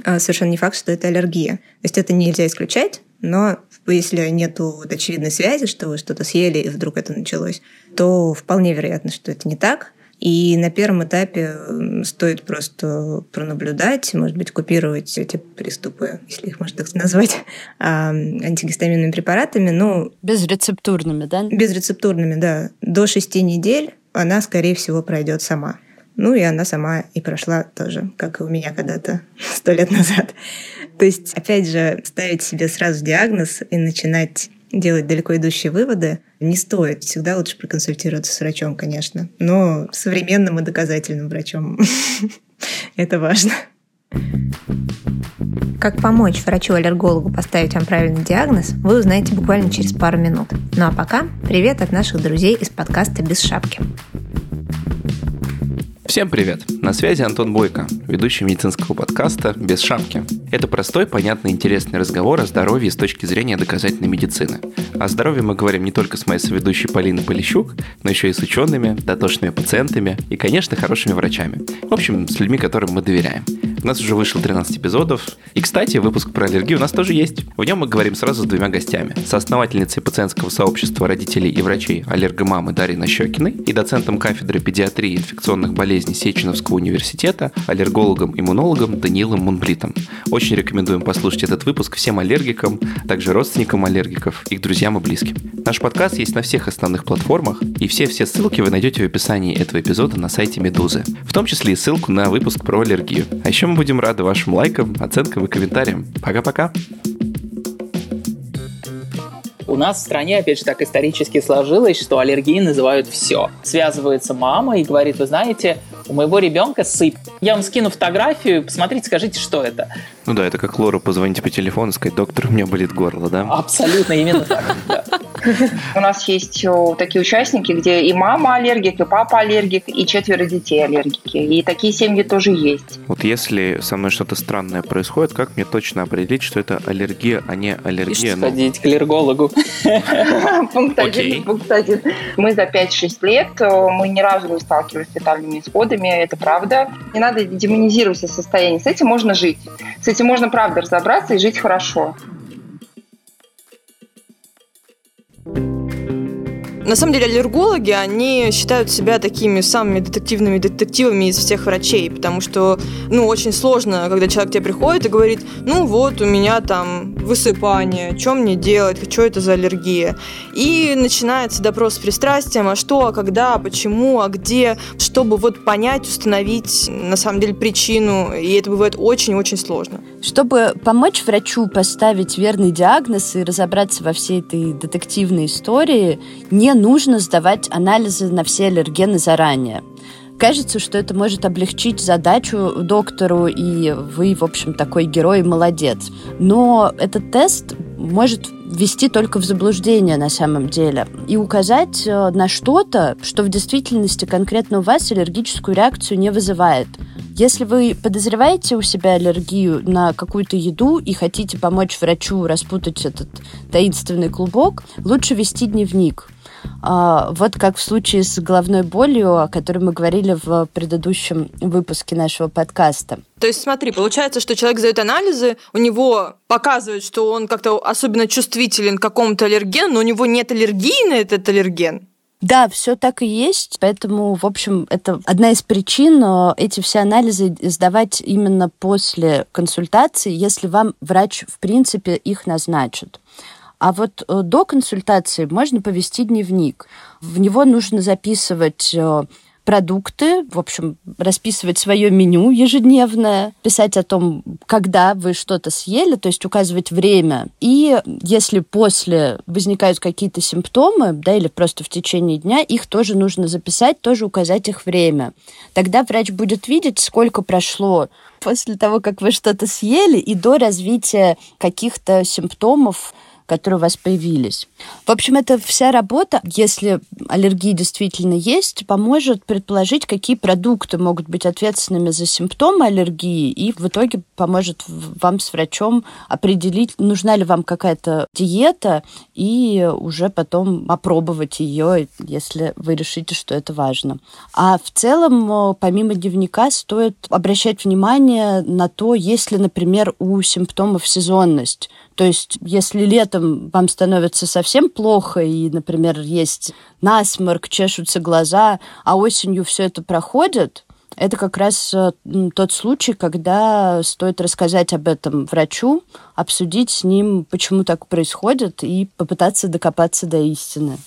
э, совершенно не факт, что это аллергия. То есть это нельзя исключать, но если нет вот очевидной связи, что вы что-то съели и вдруг это началось, то вполне вероятно, что это не так. И на первом этапе стоит просто пронаблюдать, может быть, купировать эти приступы, если их можно так назвать, (laughs) антигистаминными препаратами. Ну, Безрецептурными, да? Безрецептурными, да. До шести недель она, скорее всего, пройдет сама. Ну и она сама и прошла тоже, как и у меня когда-то (laughs) сто лет назад. То есть, опять же, ставить себе сразу диагноз и начинать делать далеко идущие выводы не стоит. Всегда лучше проконсультироваться с врачом, конечно. Но современным и доказательным врачом. (laughs) Это важно. Как помочь врачу-аллергологу поставить вам правильный диагноз, вы узнаете буквально через пару минут. Ну а пока привет от наших друзей из подкаста «Без шапки». Всем привет! На связи Антон Бойко, ведущий медицинского подкаста «Без шапки». Это простой, понятный, интересный разговор о здоровье с точки зрения доказательной медицины. О здоровье мы говорим не только с моей соведущей Полиной Полищук, но еще и с учеными, дотошными пациентами и, конечно, хорошими врачами. В общем, с людьми, которым мы доверяем. У нас уже вышел 13 эпизодов. И, кстати, выпуск про аллергию у нас тоже есть. В нем мы говорим сразу с двумя гостями. С основательницей пациентского сообщества родителей и врачей аллергомамы Дарьей Нащекиной и доцентом кафедры педиатрии инфекционных болезней Сеченовского университета, аллергологом-иммунологом Даниилом Мунблитом. Очень рекомендуем послушать этот выпуск всем аллергикам, также родственникам аллергиков, их друзьям и близким. Наш подкаст есть на всех основных платформах, и все-все ссылки вы найдете в описании этого эпизода на сайте Медузы, в том числе и ссылку на выпуск про аллергию. А еще мы будем рады вашим лайкам, оценкам и комментариям. Пока-пока! У нас в стране, опять же, так исторически сложилось, что аллергии называют все. Связывается мама и говорит, вы знаете, У моего ребенка сыпь. Я вам скину фотографию, посмотрите, скажите, что это. Ну да, это как Лора позвонить по телефону и сказать, доктор, у меня болит горло, да? Абсолютно, именно так. У нас есть такие участники, где и мама аллергик, и папа аллергик, и четверо детей аллергики. И такие семьи тоже есть. Вот если со мной что-то странное происходит, как мне точно определить, что это аллергия, а не аллергия? Ну... Сходить к аллергологу. (laughs) Пункт один. Пункт один. Мы за 5-6 лет, мы ни разу не сталкивались с летальными исходами, это правда. Не надо демонизировать состояние. С этим можно жить. С этим можно, правда, разобраться и жить хорошо. На самом деле аллергологи, они считают себя такими самыми детективными детективами из всех врачей, потому что, ну, очень сложно, когда человек к тебе приходит и говорит, ну вот, у меня там высыпание, что мне делать, что это за аллергия. И начинается допрос с пристрастием, а что, а когда, а почему, а где, чтобы вот понять, установить на самом деле причину, и это бывает очень-очень сложно. Чтобы помочь врачу поставить верный диагноз и разобраться во всей этой детективной истории, не нужно сдавать анализы на все аллергены заранее. Кажется, что это может облегчить задачу доктору, и вы, в общем, такой герой молодец. Но этот тест может ввести только в заблуждение на самом деле и указать э, на что-то, что в действительности конкретно у вас аллергическую реакцию не вызывает. Если вы подозреваете у себя аллергию на какую-то еду и хотите помочь врачу распутать этот таинственный клубок, лучше вести дневник. А, вот как в случае с головной болью, о которой мы говорили в предыдущем выпуске нашего подкаста. То есть смотри, получается, что человек сдает анализы, у него показывают, что он как-то особенно чувствителен к какому-то аллергену, но у него нет аллергии на этот аллерген. Да, все так и есть. Поэтому, в общем, это одна из причин эти все анализы сдавать именно после консультации, если вам врач, в принципе, их назначит. А вот э, до консультации можно повести дневник. В него нужно записывать э, продукты, в общем, расписывать свое меню ежедневное, писать о том, когда вы что-то съели, то есть указывать время. И если после возникают какие-то симптомы, да, или просто в течение дня, их тоже нужно записать, тоже указать их время. Тогда врач будет видеть, сколько прошло после того, как вы что-то съели, и до развития каких-то симптомов, которые у вас появились. В общем, это вся работа, если аллергии действительно есть, поможет предположить, какие продукты могут быть ответственными за симптомы аллергии, и в итоге поможет вам с врачом определить, нужна ли вам какая-то диета, и уже потом опробовать ее, если вы решите, что это важно. А в целом, помимо дневника, стоит обращать внимание на то, есть ли, например, у симптомов сезонность. То есть, если летом вам становится совсем плохо, и, например, есть насморк, чешутся глаза, а осенью все это проходит, это как раз э, тот случай, когда стоит рассказать об этом врачу, обсудить с ним, почему так происходит, и попытаться докопаться до истины.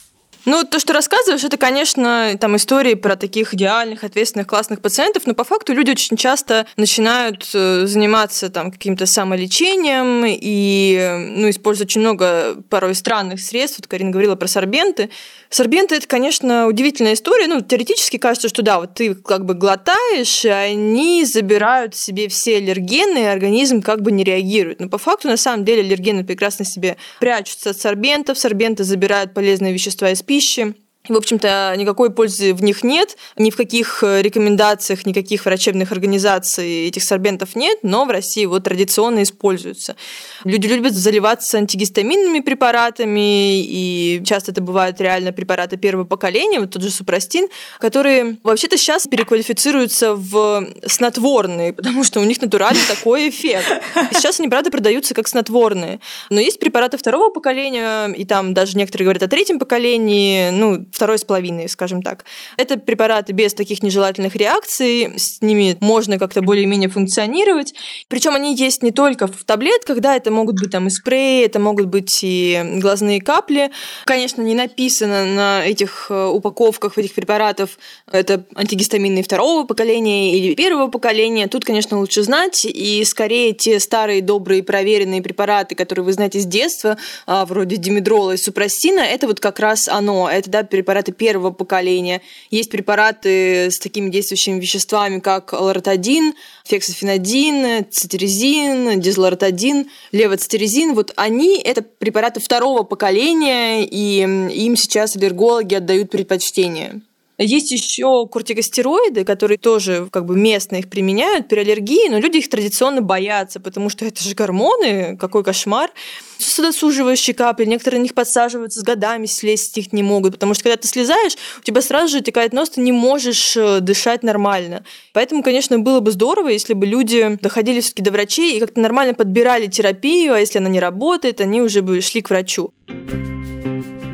Ну, то, что рассказываешь, это, конечно, там истории про таких идеальных, ответственных, классных пациентов, но по факту люди очень часто начинают э, заниматься там каким-то самолечением и ну, используют очень много порой странных средств. Вот Карина говорила про сорбенты. Сорбенты – это, конечно, удивительная история. Ну, теоретически кажется, что да, вот ты как бы глотаешь, и они забирают себе все аллергены, и организм как бы не реагирует. Но по факту, на самом деле, аллергены прекрасно себе прячутся от сорбентов, сорбенты забирают полезные вещества из пищи, пищи. В общем-то, никакой пользы в них нет, ни в каких э, рекомендациях, никаких врачебных организаций этих сорбентов нет, но в России вот традиционно используются. Люди любят заливаться антигистаминными препаратами, и часто это бывают реально препараты первого поколения, вот тот же супрастин, которые вообще-то сейчас переквалифицируются в снотворные, потому что у них натурально (laughs) такой эффект. И сейчас они, правда, продаются как снотворные. Но есть препараты второго поколения, и там даже некоторые говорят о третьем поколении, ну, второй с половиной, скажем так. Это препараты без таких нежелательных реакций, с ними можно как-то более-менее функционировать. Причем они есть не только в таблетках, да, это могут быть там и спреи, это могут быть и глазные капли. Конечно, не написано на этих э, упаковках этих препаратов, это антигистаминные второго поколения или первого поколения. Тут, конечно, лучше знать, и скорее те старые, добрые, проверенные препараты, которые вы знаете с детства, а, вроде димедрола и супрастина, это вот как раз оно. Это, да, препараты первого поколения, есть препараты с такими действующими веществами, как лоротадин, фексофенадин, цитиризин, дизлоротадин, левоцитиризин. Вот они – это препараты второго поколения, и им сейчас аллергологи отдают предпочтение. Есть еще кортикостероиды, которые тоже как бы местно их применяют при аллергии, но люди их традиционно боятся, потому что это же гормоны, какой кошмар. Сосудосуживающие капли, некоторые на них подсаживаются с годами, слезть их не могут, потому что когда ты слезаешь, у тебя сразу же текает нос, ты не можешь э, дышать нормально. Поэтому, конечно, было бы здорово, если бы люди доходили все-таки до врачей и как-то нормально подбирали терапию, а если она не работает, они уже бы шли к врачу.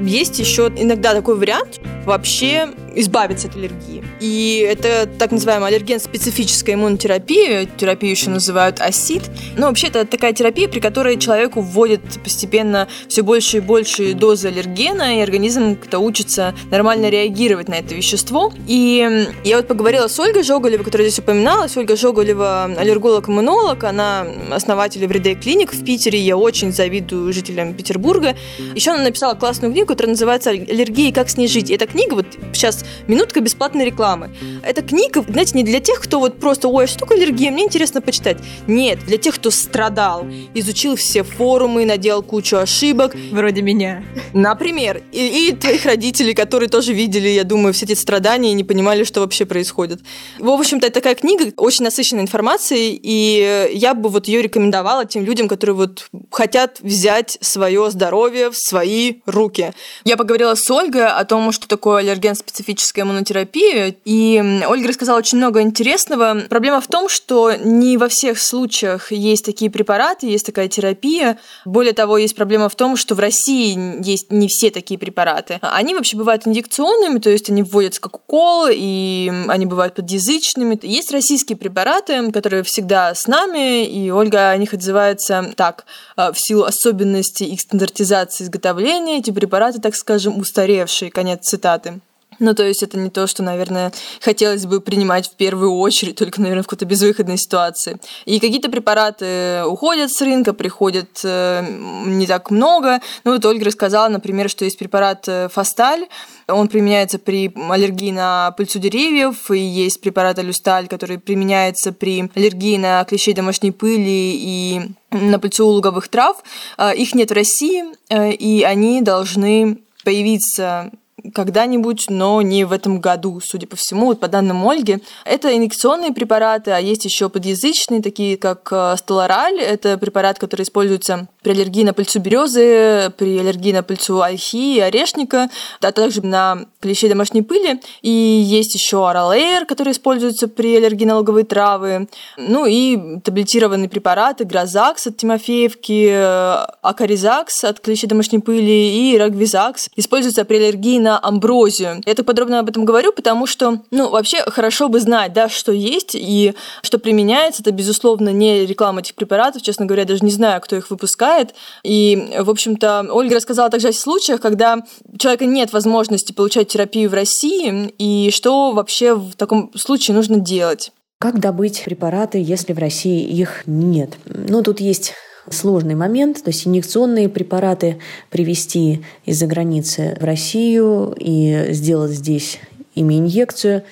Есть еще иногда такой вариант вообще избавиться от аллергии. И это так называемая аллерген-специфическая иммунотерапия, терапию еще называют АСИД. Но вообще это такая терапия, при которой человеку вводят постепенно все больше и больше дозы аллергена, и организм как-то учится нормально реагировать на это вещество. И я вот поговорила с Ольгой Жоголевой, которая здесь упоминалась. Ольга Жоголева аллерголог-иммунолог, она основатель Everyday Clinic в Питере. Я очень завидую жителям Петербурга. Еще она написала классную книгу, которая называется «Аллергия. Как с ней жить». Эта книга, вот сейчас минутка бесплатной рекламы. Эта книга, знаете, не для тех, кто вот просто, ой, а что такое аллергия, мне интересно почитать. Нет, для тех, кто страдал, изучил все форумы, наделал кучу ошибок. Вроде меня. Например. И, и твоих родителей, которые тоже видели, я думаю, все эти страдания и не понимали, что вообще происходит. В общем-то, это такая книга, очень насыщенная информацией, и я бы вот ее рекомендовала тем людям, которые вот хотят взять свое здоровье в свои руки. Я поговорила с Ольгой о том, что такое аллерген-специфическая иммунотерапия, и Ольга рассказала очень много интересного. Проблема в том, что не во всех случаях есть такие препараты, есть такая терапия. Более того, есть проблема в том, что в России есть не все такие препараты. Они вообще бывают инъекционными, то есть они вводятся как укол, и они бывают подъязычными. Есть российские препараты, которые всегда с нами, и Ольга о них отзывается так, э, в силу особенностей их стандартизации изготовления, эти препараты, так скажем, устаревшие, конец цитаты. Ну, то есть это не то, что, наверное, хотелось бы принимать в первую очередь, только, наверное, в какой-то безвыходной ситуации. И какие-то препараты уходят с рынка, приходят э, не так много. Ну, вот Ольга рассказала, например, что есть препарат э, Фасталь, он применяется при аллергии на пыльцу деревьев, и есть препарат Алюсталь, который применяется при аллергии на клещей домашней пыли и на пыльцу луговых трав. Э, их нет в России, и они должны появиться когда-нибудь, но не в этом году, судя по всему, вот по данным Ольги. Это инъекционные препараты, а есть еще подъязычные, такие как э, столораль. Это препарат, который используется при аллергии на пыльцу березы, при аллергии на пыльцу ольхи и орешника, а также на клещей домашней пыли. И есть еще Аралэйр, который используется при аллергии на луговые травы. Ну и таблетированные препараты, Грозакс от Тимофеевки, э, Акаризакс от клещей домашней пыли и Рагвизакс используются при аллергии на амброзию. Я так подробно об этом говорю, потому что, ну, вообще хорошо бы знать, да, что есть и что применяется. Это, безусловно, не реклама этих препаратов. Честно говоря, даже не знаю, кто их выпускает. И, в общем-то, Ольга рассказала также о случаях, когда у человека нет возможности получать терапию в России, и что вообще в таком случае нужно делать. Как добыть препараты, если в России их нет? Ну, тут есть сложный момент, то есть инъекционные препараты привести из-за границы в Россию и сделать здесь ими инъекцию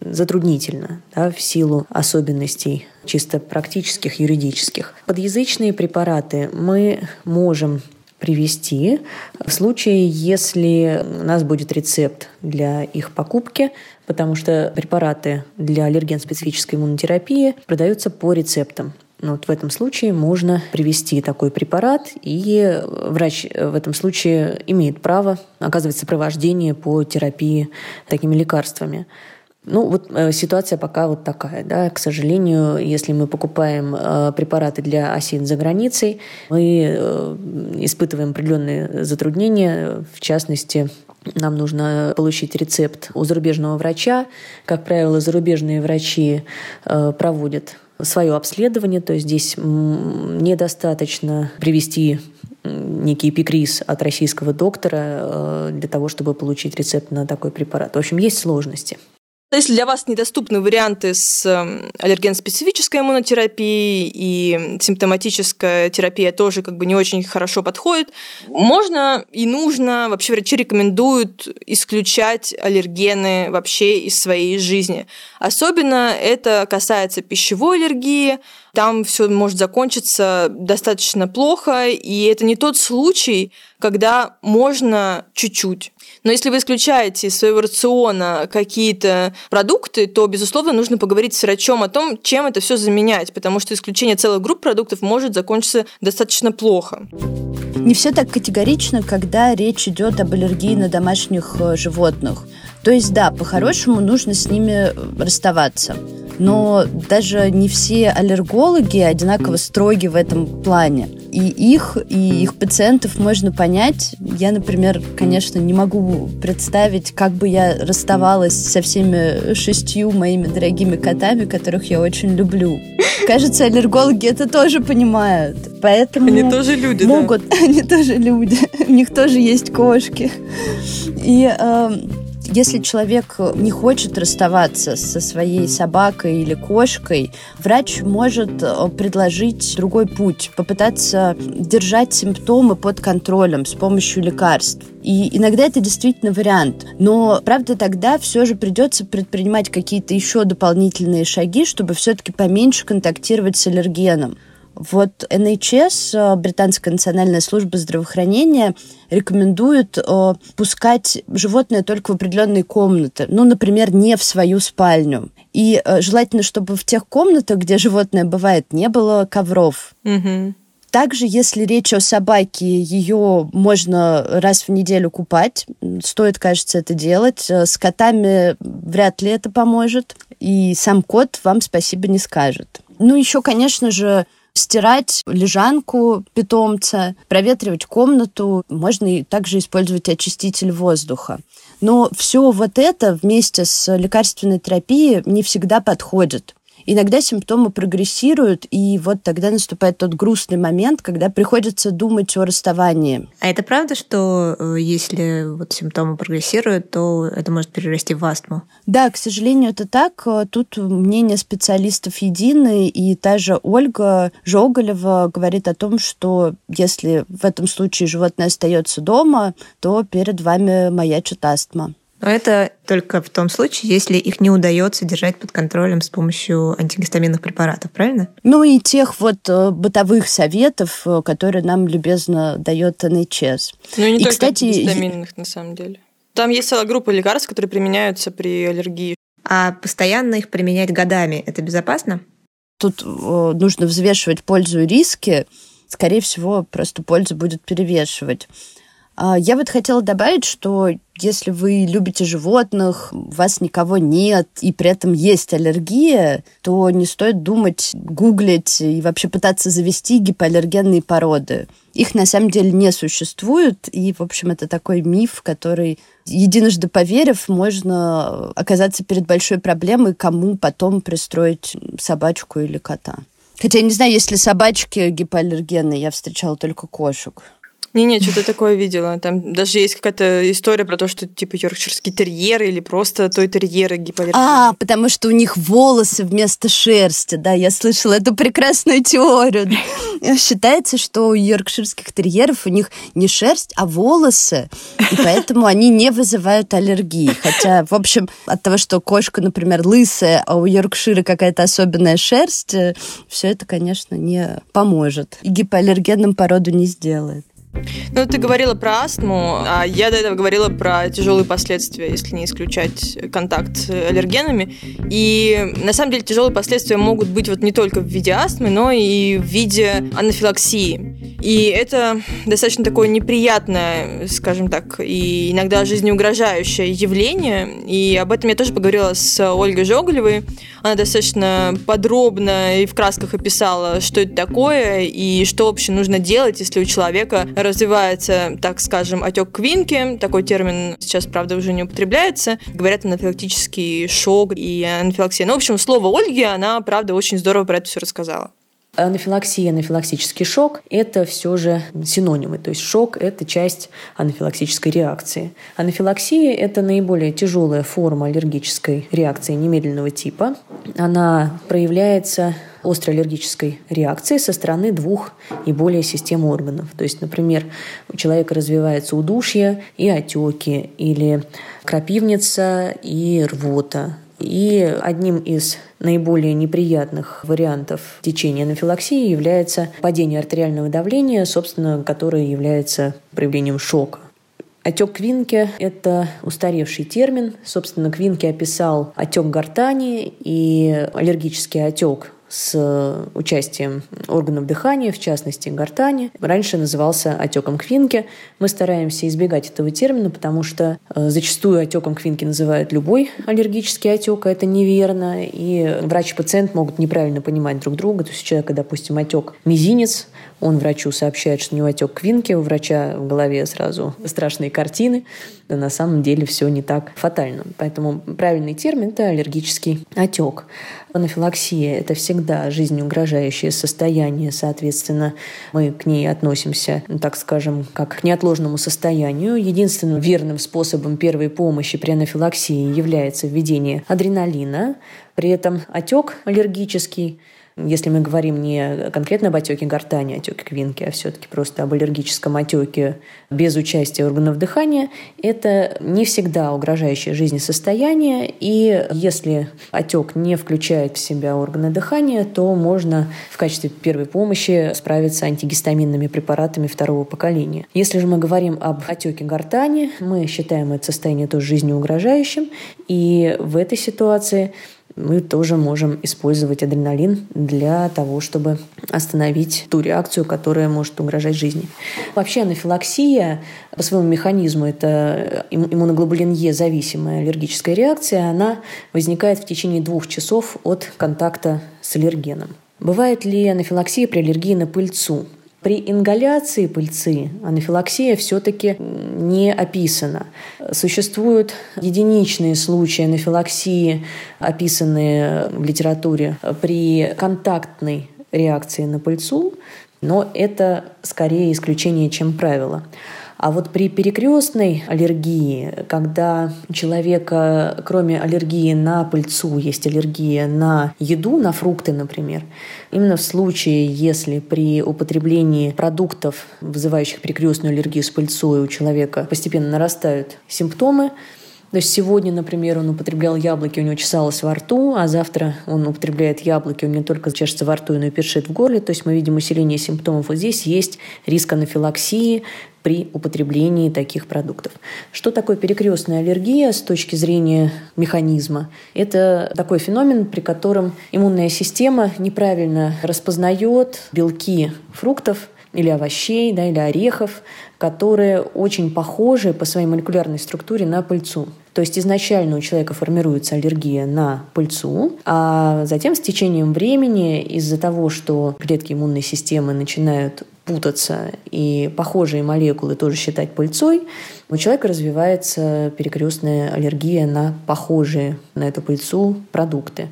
затруднительно да, в силу особенностей чисто практических, юридических. Подъязычные препараты мы можем привести в случае, если у нас будет рецепт для их покупки, потому что препараты для аллерген-специфической иммунотерапии продаются по рецептам. Ну, вот в этом случае можно привести такой препарат, и врач в этом случае имеет право оказывать сопровождение по терапии такими лекарствами. Ну, вот э, ситуация пока вот такая, да. К сожалению, если мы покупаем э, препараты для осин за границей, мы э, испытываем определенные затруднения, в частности, нам нужно получить рецепт у зарубежного врача. Как правило, зарубежные врачи проводят свое обследование, то есть здесь недостаточно привести некий эпикриз от российского доктора для того, чтобы получить рецепт на такой препарат. В общем, есть сложности. Если для вас недоступны варианты с эм, аллерген-специфической иммунотерапией и симптоматическая терапия тоже как бы не очень хорошо подходит, можно и нужно, вообще врачи рекомендуют исключать аллергены вообще из своей жизни. Особенно это касается пищевой аллергии, там все может закончиться достаточно плохо, и это не тот случай, когда можно чуть-чуть. Но если вы исключаете из своего рациона какие-то продукты, то, безусловно, нужно поговорить с врачом о том, чем это все заменять, потому что исключение целых групп продуктов может закончиться достаточно плохо. Не все так категорично, когда речь идет об аллергии на домашних э, животных. То есть, да, по-хорошему нужно с ними расставаться но даже не все аллергологи одинаково строги в этом плане. И их, и их пациентов можно понять. Я, например, конечно, не могу представить, как бы я расставалась со всеми шестью моими дорогими котами, которых я очень люблю. Кажется, аллергологи это тоже понимают. Поэтому они тоже люди, могут, да? (laughs) они тоже люди. У них тоже есть кошки. И э, если человек не хочет расставаться со своей собакой или кошкой, врач может э, предложить другой путь, попытаться держать симптомы под контролем с помощью лекарств. И иногда это действительно вариант. Но, правда, тогда все же придется предпринимать какие-то еще дополнительные шаги, чтобы все-таки поменьше контактировать с аллергеном. Вот NHS, э, Британская национальная служба здравоохранения, рекомендует э, пускать животное только в определенные комнаты. Ну, например, не в свою спальню. И э, желательно, чтобы в тех комнатах, где животное бывает, не было ковров. Угу. Также, если речь о собаке, ее можно раз в неделю купать. Стоит, кажется, это делать. С котами вряд ли это поможет. И сам кот вам спасибо не скажет. Ну, еще, конечно же, стирать лежанку питомца, проветривать комнату. Можно и также использовать очиститель воздуха. Но все вот это вместе с лекарственной терапией не всегда подходит. Иногда симптомы прогрессируют, и вот тогда наступает тот грустный момент, когда приходится думать о расставании. А это правда, что э, если вот симптомы прогрессируют, то это может перерасти в астму? Да, к сожалению, это так. Тут мнение специалистов едины, и та же Ольга Жоголева говорит о том, что если в этом случае животное остается дома, то перед вами маячит астма. Но это только в том случае, если их не удается держать под контролем с помощью антигистаминных препаратов, правильно? Ну и тех вот э, бытовых советов, э, которые нам любезно дает НХС. Ну и не и, только кстати, антигистаминных, на самом деле. Там есть целая группа лекарств, которые применяются при аллергии. А постоянно их применять годами, это безопасно? Тут э, нужно взвешивать пользу и риски. Скорее всего, просто польза будет перевешивать. А, я вот хотела добавить, что если вы любите животных, у вас никого нет, и при этом есть аллергия, то не стоит думать, гуглить и вообще пытаться завести гипоаллергенные породы. Их на самом деле не существует, и, в общем, это такой миф, который, единожды поверив, можно оказаться перед большой проблемой, кому потом пристроить собачку или кота. Хотя я не знаю, есть ли собачки гипоаллергенные, я встречала только кошек. Не-не, что-то такое видела. Там даже есть какая-то история про то, что типа йоркширский терьер или просто той терьеры гипоаллергии. А, потому что у них волосы вместо шерсти, да, я слышала эту прекрасную теорию. Считается, что у йоркширских терьеров у них не шерсть, а волосы, и поэтому они не вызывают аллергии. Хотя, в общем, от того, что кошка, например, лысая, а у йоркшира какая-то особенная шерсть, э, все это, конечно, не поможет. И гипоаллергенным породу не сделает. Ну, ты говорила про астму, а я до этого говорила про тяжелые последствия, если не исключать контакт с аллергенами. И на самом деле тяжелые последствия могут быть вот не только в виде астмы, но и в виде анафилаксии. И это достаточно такое неприятное, скажем так, и иногда жизнеугрожающее явление. И об этом я тоже поговорила с Ольгой Жоголевой. Она достаточно подробно и в красках описала, что это такое и что вообще нужно делать, если у человека развивается, так скажем, отек квинки. Такой термин сейчас, правда, уже не употребляется. Говорят анафилактический шок и анафилаксия. Ну, в общем, слово Ольги, она, правда, очень здорово про это все рассказала. Анафилаксия, анафилактический шок – это все же синонимы. То есть шок – это часть анафилактической реакции. Анафилаксия – это наиболее тяжелая форма аллергической реакции немедленного типа. Она проявляется острой аллергической реакции со стороны двух и более систем органов. То есть, например, у человека развивается удушье и отеки, или крапивница и рвота. И одним из наиболее неприятных вариантов течения анафилаксии является падение артериального давления, собственно, которое является проявлением шока. Отек Квинке – это устаревший термин. Собственно, Квинке описал отек гортани и аллергический отек с участием органов дыхания, в частности гортани. Раньше назывался отеком Квинки. Мы стараемся избегать этого термина, потому что э, зачастую отеком Квинки называют любой аллергический отек, а это неверно. И врач и пациент могут неправильно понимать друг друга. То есть у человека, допустим, отек мизинец, он врачу сообщает, что у него отек Квинки, у врача в голове сразу страшные картины. Да на самом деле все не так фатально. Поэтому правильный термин – это аллергический отек. Анафилаксия – это всегда жизнеугрожающее состояние, соответственно, мы к ней относимся, так скажем, как к неотложному состоянию. Единственным верным способом первой помощи при анафилаксии является введение адреналина. При этом отек аллергический если мы говорим не конкретно об отеке гортани, отеке квинки, а все-таки просто об аллергическом отеке без участия органов дыхания, это не всегда угрожающее жизни состояние. И если отек не включает в себя органы дыхания, то можно в качестве первой помощи справиться антигистаминными препаратами второго поколения. Если же мы говорим об отеке гортани, мы считаем это состояние тоже жизнеугрожающим. И в этой ситуации мы тоже можем использовать адреналин для того, чтобы остановить ту реакцию, которая может угрожать жизни. Вообще анафилаксия по своему механизму, это иммуноглобулин Е зависимая аллергическая реакция, она возникает в течение двух часов от контакта с аллергеном. Бывает ли анафилаксия при аллергии на пыльцу? При ингаляции пыльцы анафилаксия все-таки не описана. Существуют единичные случаи анафилаксии, описанные в литературе при контактной реакции на пыльцу, но это скорее исключение, чем правило. А вот при перекрестной аллергии, когда у человека, кроме аллергии на пыльцу, есть аллергия на еду, на фрукты, например, именно в случае, если при употреблении продуктов, вызывающих перекрестную аллергию с пыльцой, у человека постепенно нарастают симптомы, то есть сегодня, например, он употреблял яблоки, у него чесалось во рту, а завтра он употребляет яблоки, у него не только чешется во рту, но и першит в горле. То есть мы видим усиление симптомов. Вот здесь есть риск анафилаксии при употреблении таких продуктов. Что такое перекрестная аллергия с точки зрения механизма? Это такой феномен, при котором иммунная система неправильно распознает белки фруктов или овощей, да, или орехов, которые очень похожи по своей молекулярной структуре на пыльцу. То есть изначально у человека формируется аллергия на пыльцу, а затем с течением времени из-за того, что клетки иммунной системы начинают путаться и похожие молекулы тоже считать пыльцой, у человека развивается перекрестная аллергия на похожие на эту пыльцу продукты.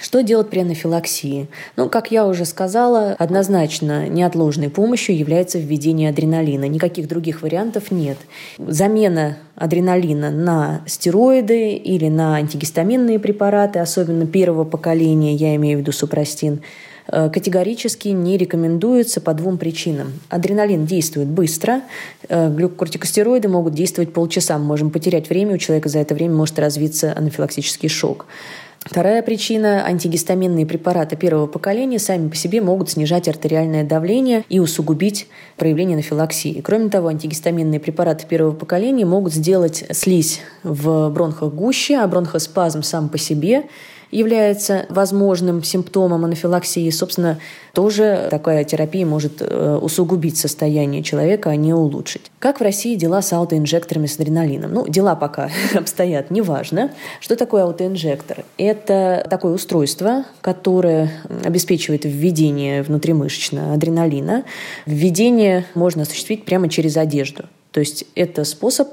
Что делать при анафилаксии? Ну, как я уже сказала, однозначно неотложной помощью является введение адреналина. Никаких других вариантов нет. Замена адреналина на стероиды или на антигистаминные препараты, особенно первого поколения, я имею в виду супрастин, э, категорически не рекомендуется по двум причинам. Адреналин действует быстро, э, глюкокортикостероиды могут действовать полчаса. Мы можем потерять время, у человека за это время может развиться анафилактический шок. Вторая причина – антигистаминные препараты первого поколения сами по себе могут снижать артериальное давление и усугубить проявление анафилаксии. Кроме того, антигистаминные препараты первого поколения могут сделать слизь в бронхах гуще, а бронхоспазм сам по себе – является возможным симптомом анафилаксии, собственно, тоже такая терапия может э, усугубить состояние человека, а не улучшить. Как в России дела с аутоинжекторами с адреналином? Ну, дела пока (laughs) обстоят, неважно. Что такое аутоинжектор? Это такое устройство, которое обеспечивает введение внутримышечно адреналина. Введение можно осуществить прямо через одежду. То есть это способ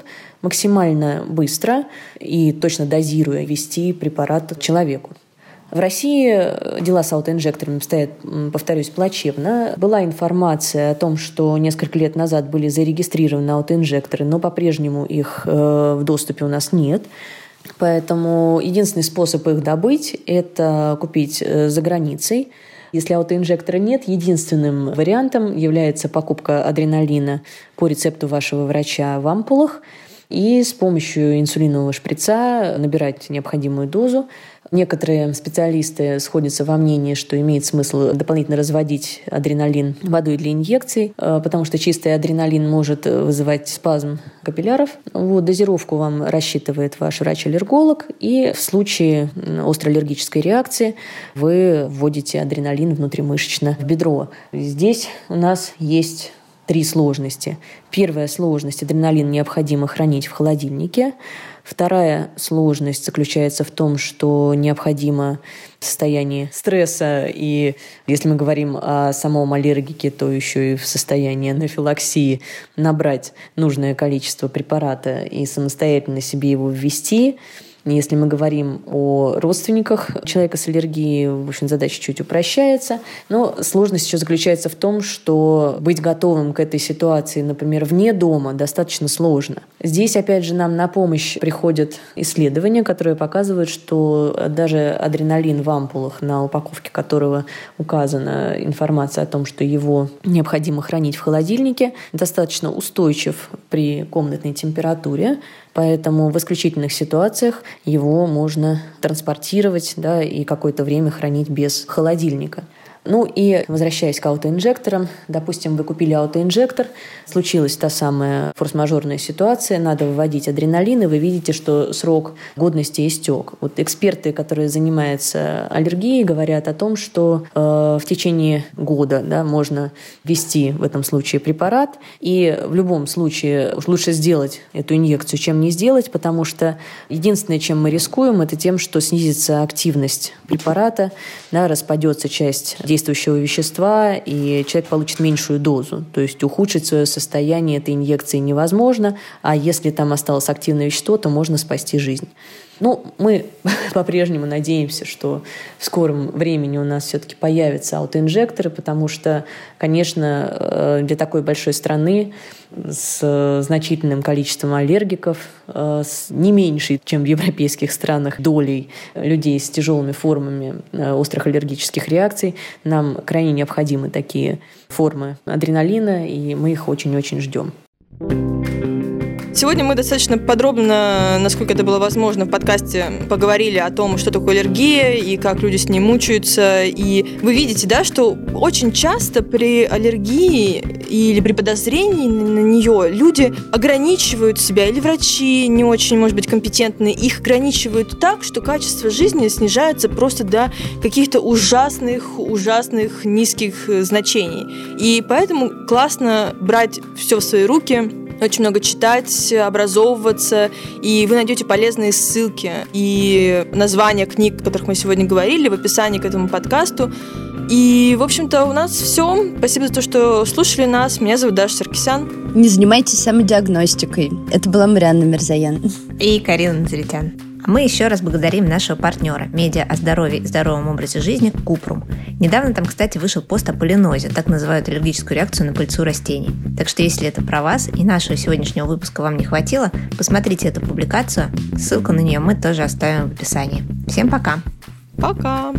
максимально быстро и точно дозируя ввести препарат человеку. В России дела с аутоинжекторами стоят, повторюсь, плачевно. Была информация о том, что несколько лет назад были зарегистрированы аутоинжекторы, но по-прежнему их э, в доступе у нас нет. Поэтому единственный способ их добыть – это купить э, за границей. Если аутоинжектора нет, единственным вариантом является покупка адреналина по рецепту вашего врача в ампулах и с помощью инсулинового шприца набирать необходимую дозу. Некоторые специалисты сходятся во мнении, что имеет смысл дополнительно разводить адреналин водой для инъекций, э, потому что чистый адреналин может вызывать спазм капилляров. Вот, дозировку вам рассчитывает ваш врач-аллерголог, и в случае острой аллергической реакции вы вводите адреналин внутримышечно в бедро. Здесь у нас есть три сложности. Первая сложность – адреналин необходимо хранить в холодильнике. Вторая сложность заключается в том, что необходимо в состоянии стресса, и если мы говорим о самом аллергике, то еще и в состоянии анафилаксии набрать нужное количество препарата и самостоятельно себе его ввести – если мы говорим о родственниках человека с аллергией, в общем, задача чуть упрощается. Но сложность еще заключается в том, что быть готовым к этой ситуации, например, вне дома, достаточно сложно. Здесь, опять же, нам на помощь приходят исследования, которые показывают, что даже адреналин в ампулах, на упаковке которого указана информация о том, что его необходимо хранить в холодильнике, достаточно устойчив при комнатной температуре. Поэтому в исключительных ситуациях его можно транспортировать да, и какое-то время хранить без холодильника. Ну и возвращаясь к аутоинжекторам, допустим, вы купили аутоинжектор, случилась та самая форс-мажорная ситуация, надо выводить адреналин, и вы видите, что срок годности истек. Вот эксперты, которые занимаются аллергией, говорят о том, что э, в течение года да, можно ввести в этом случае препарат, и в любом случае лучше сделать эту инъекцию, чем не сделать, потому что единственное, чем мы рискуем, это тем, что снизится активность препарата, да, распадется часть действующего вещества, и человек получит меньшую дозу. То есть ухудшить свое состояние этой инъекции невозможно, а если там осталось активное вещество, то можно спасти жизнь. Ну, мы (laughs) по-прежнему надеемся, что в скором времени у нас все-таки появятся аутоинжекторы, потому что, конечно, э, для такой большой страны с значительным количеством аллергиков, э, с не меньшей, чем в европейских странах, долей людей с тяжелыми формами э, острых аллергических реакций, нам крайне необходимы такие формы адреналина, и мы их очень-очень ждем. Сегодня мы достаточно подробно, насколько это было возможно, в подкасте поговорили о том, что такое аллергия и как люди с ней мучаются. И вы видите, да, что очень часто при аллергии или при подозрении на нее люди ограничивают себя, или врачи не очень, может быть, компетентны, их ограничивают так, что качество жизни снижается просто до каких-то ужасных, ужасных низких значений. И поэтому классно брать все в свои руки, очень много читать, образовываться, и вы найдете полезные ссылки и названия книг, о которых мы сегодня говорили, в описании к этому подкасту. И, в общем-то, у нас все. Спасибо за то, что слушали нас. Меня зовут Даша Саркисян. Не занимайтесь самодиагностикой. Это была Марианна Мирзаян. И Карина Назаритян. Мы еще раз благодарим нашего партнера медиа о здоровье и здоровом образе жизни Купрум. Недавно там, кстати, вышел пост о полинозе, так называют аллергическую реакцию на пыльцу растений. Так что если это про вас и нашего сегодняшнего выпуска вам не хватило, посмотрите эту публикацию. Ссылку на нее мы тоже оставим в описании. Всем пока! Пока!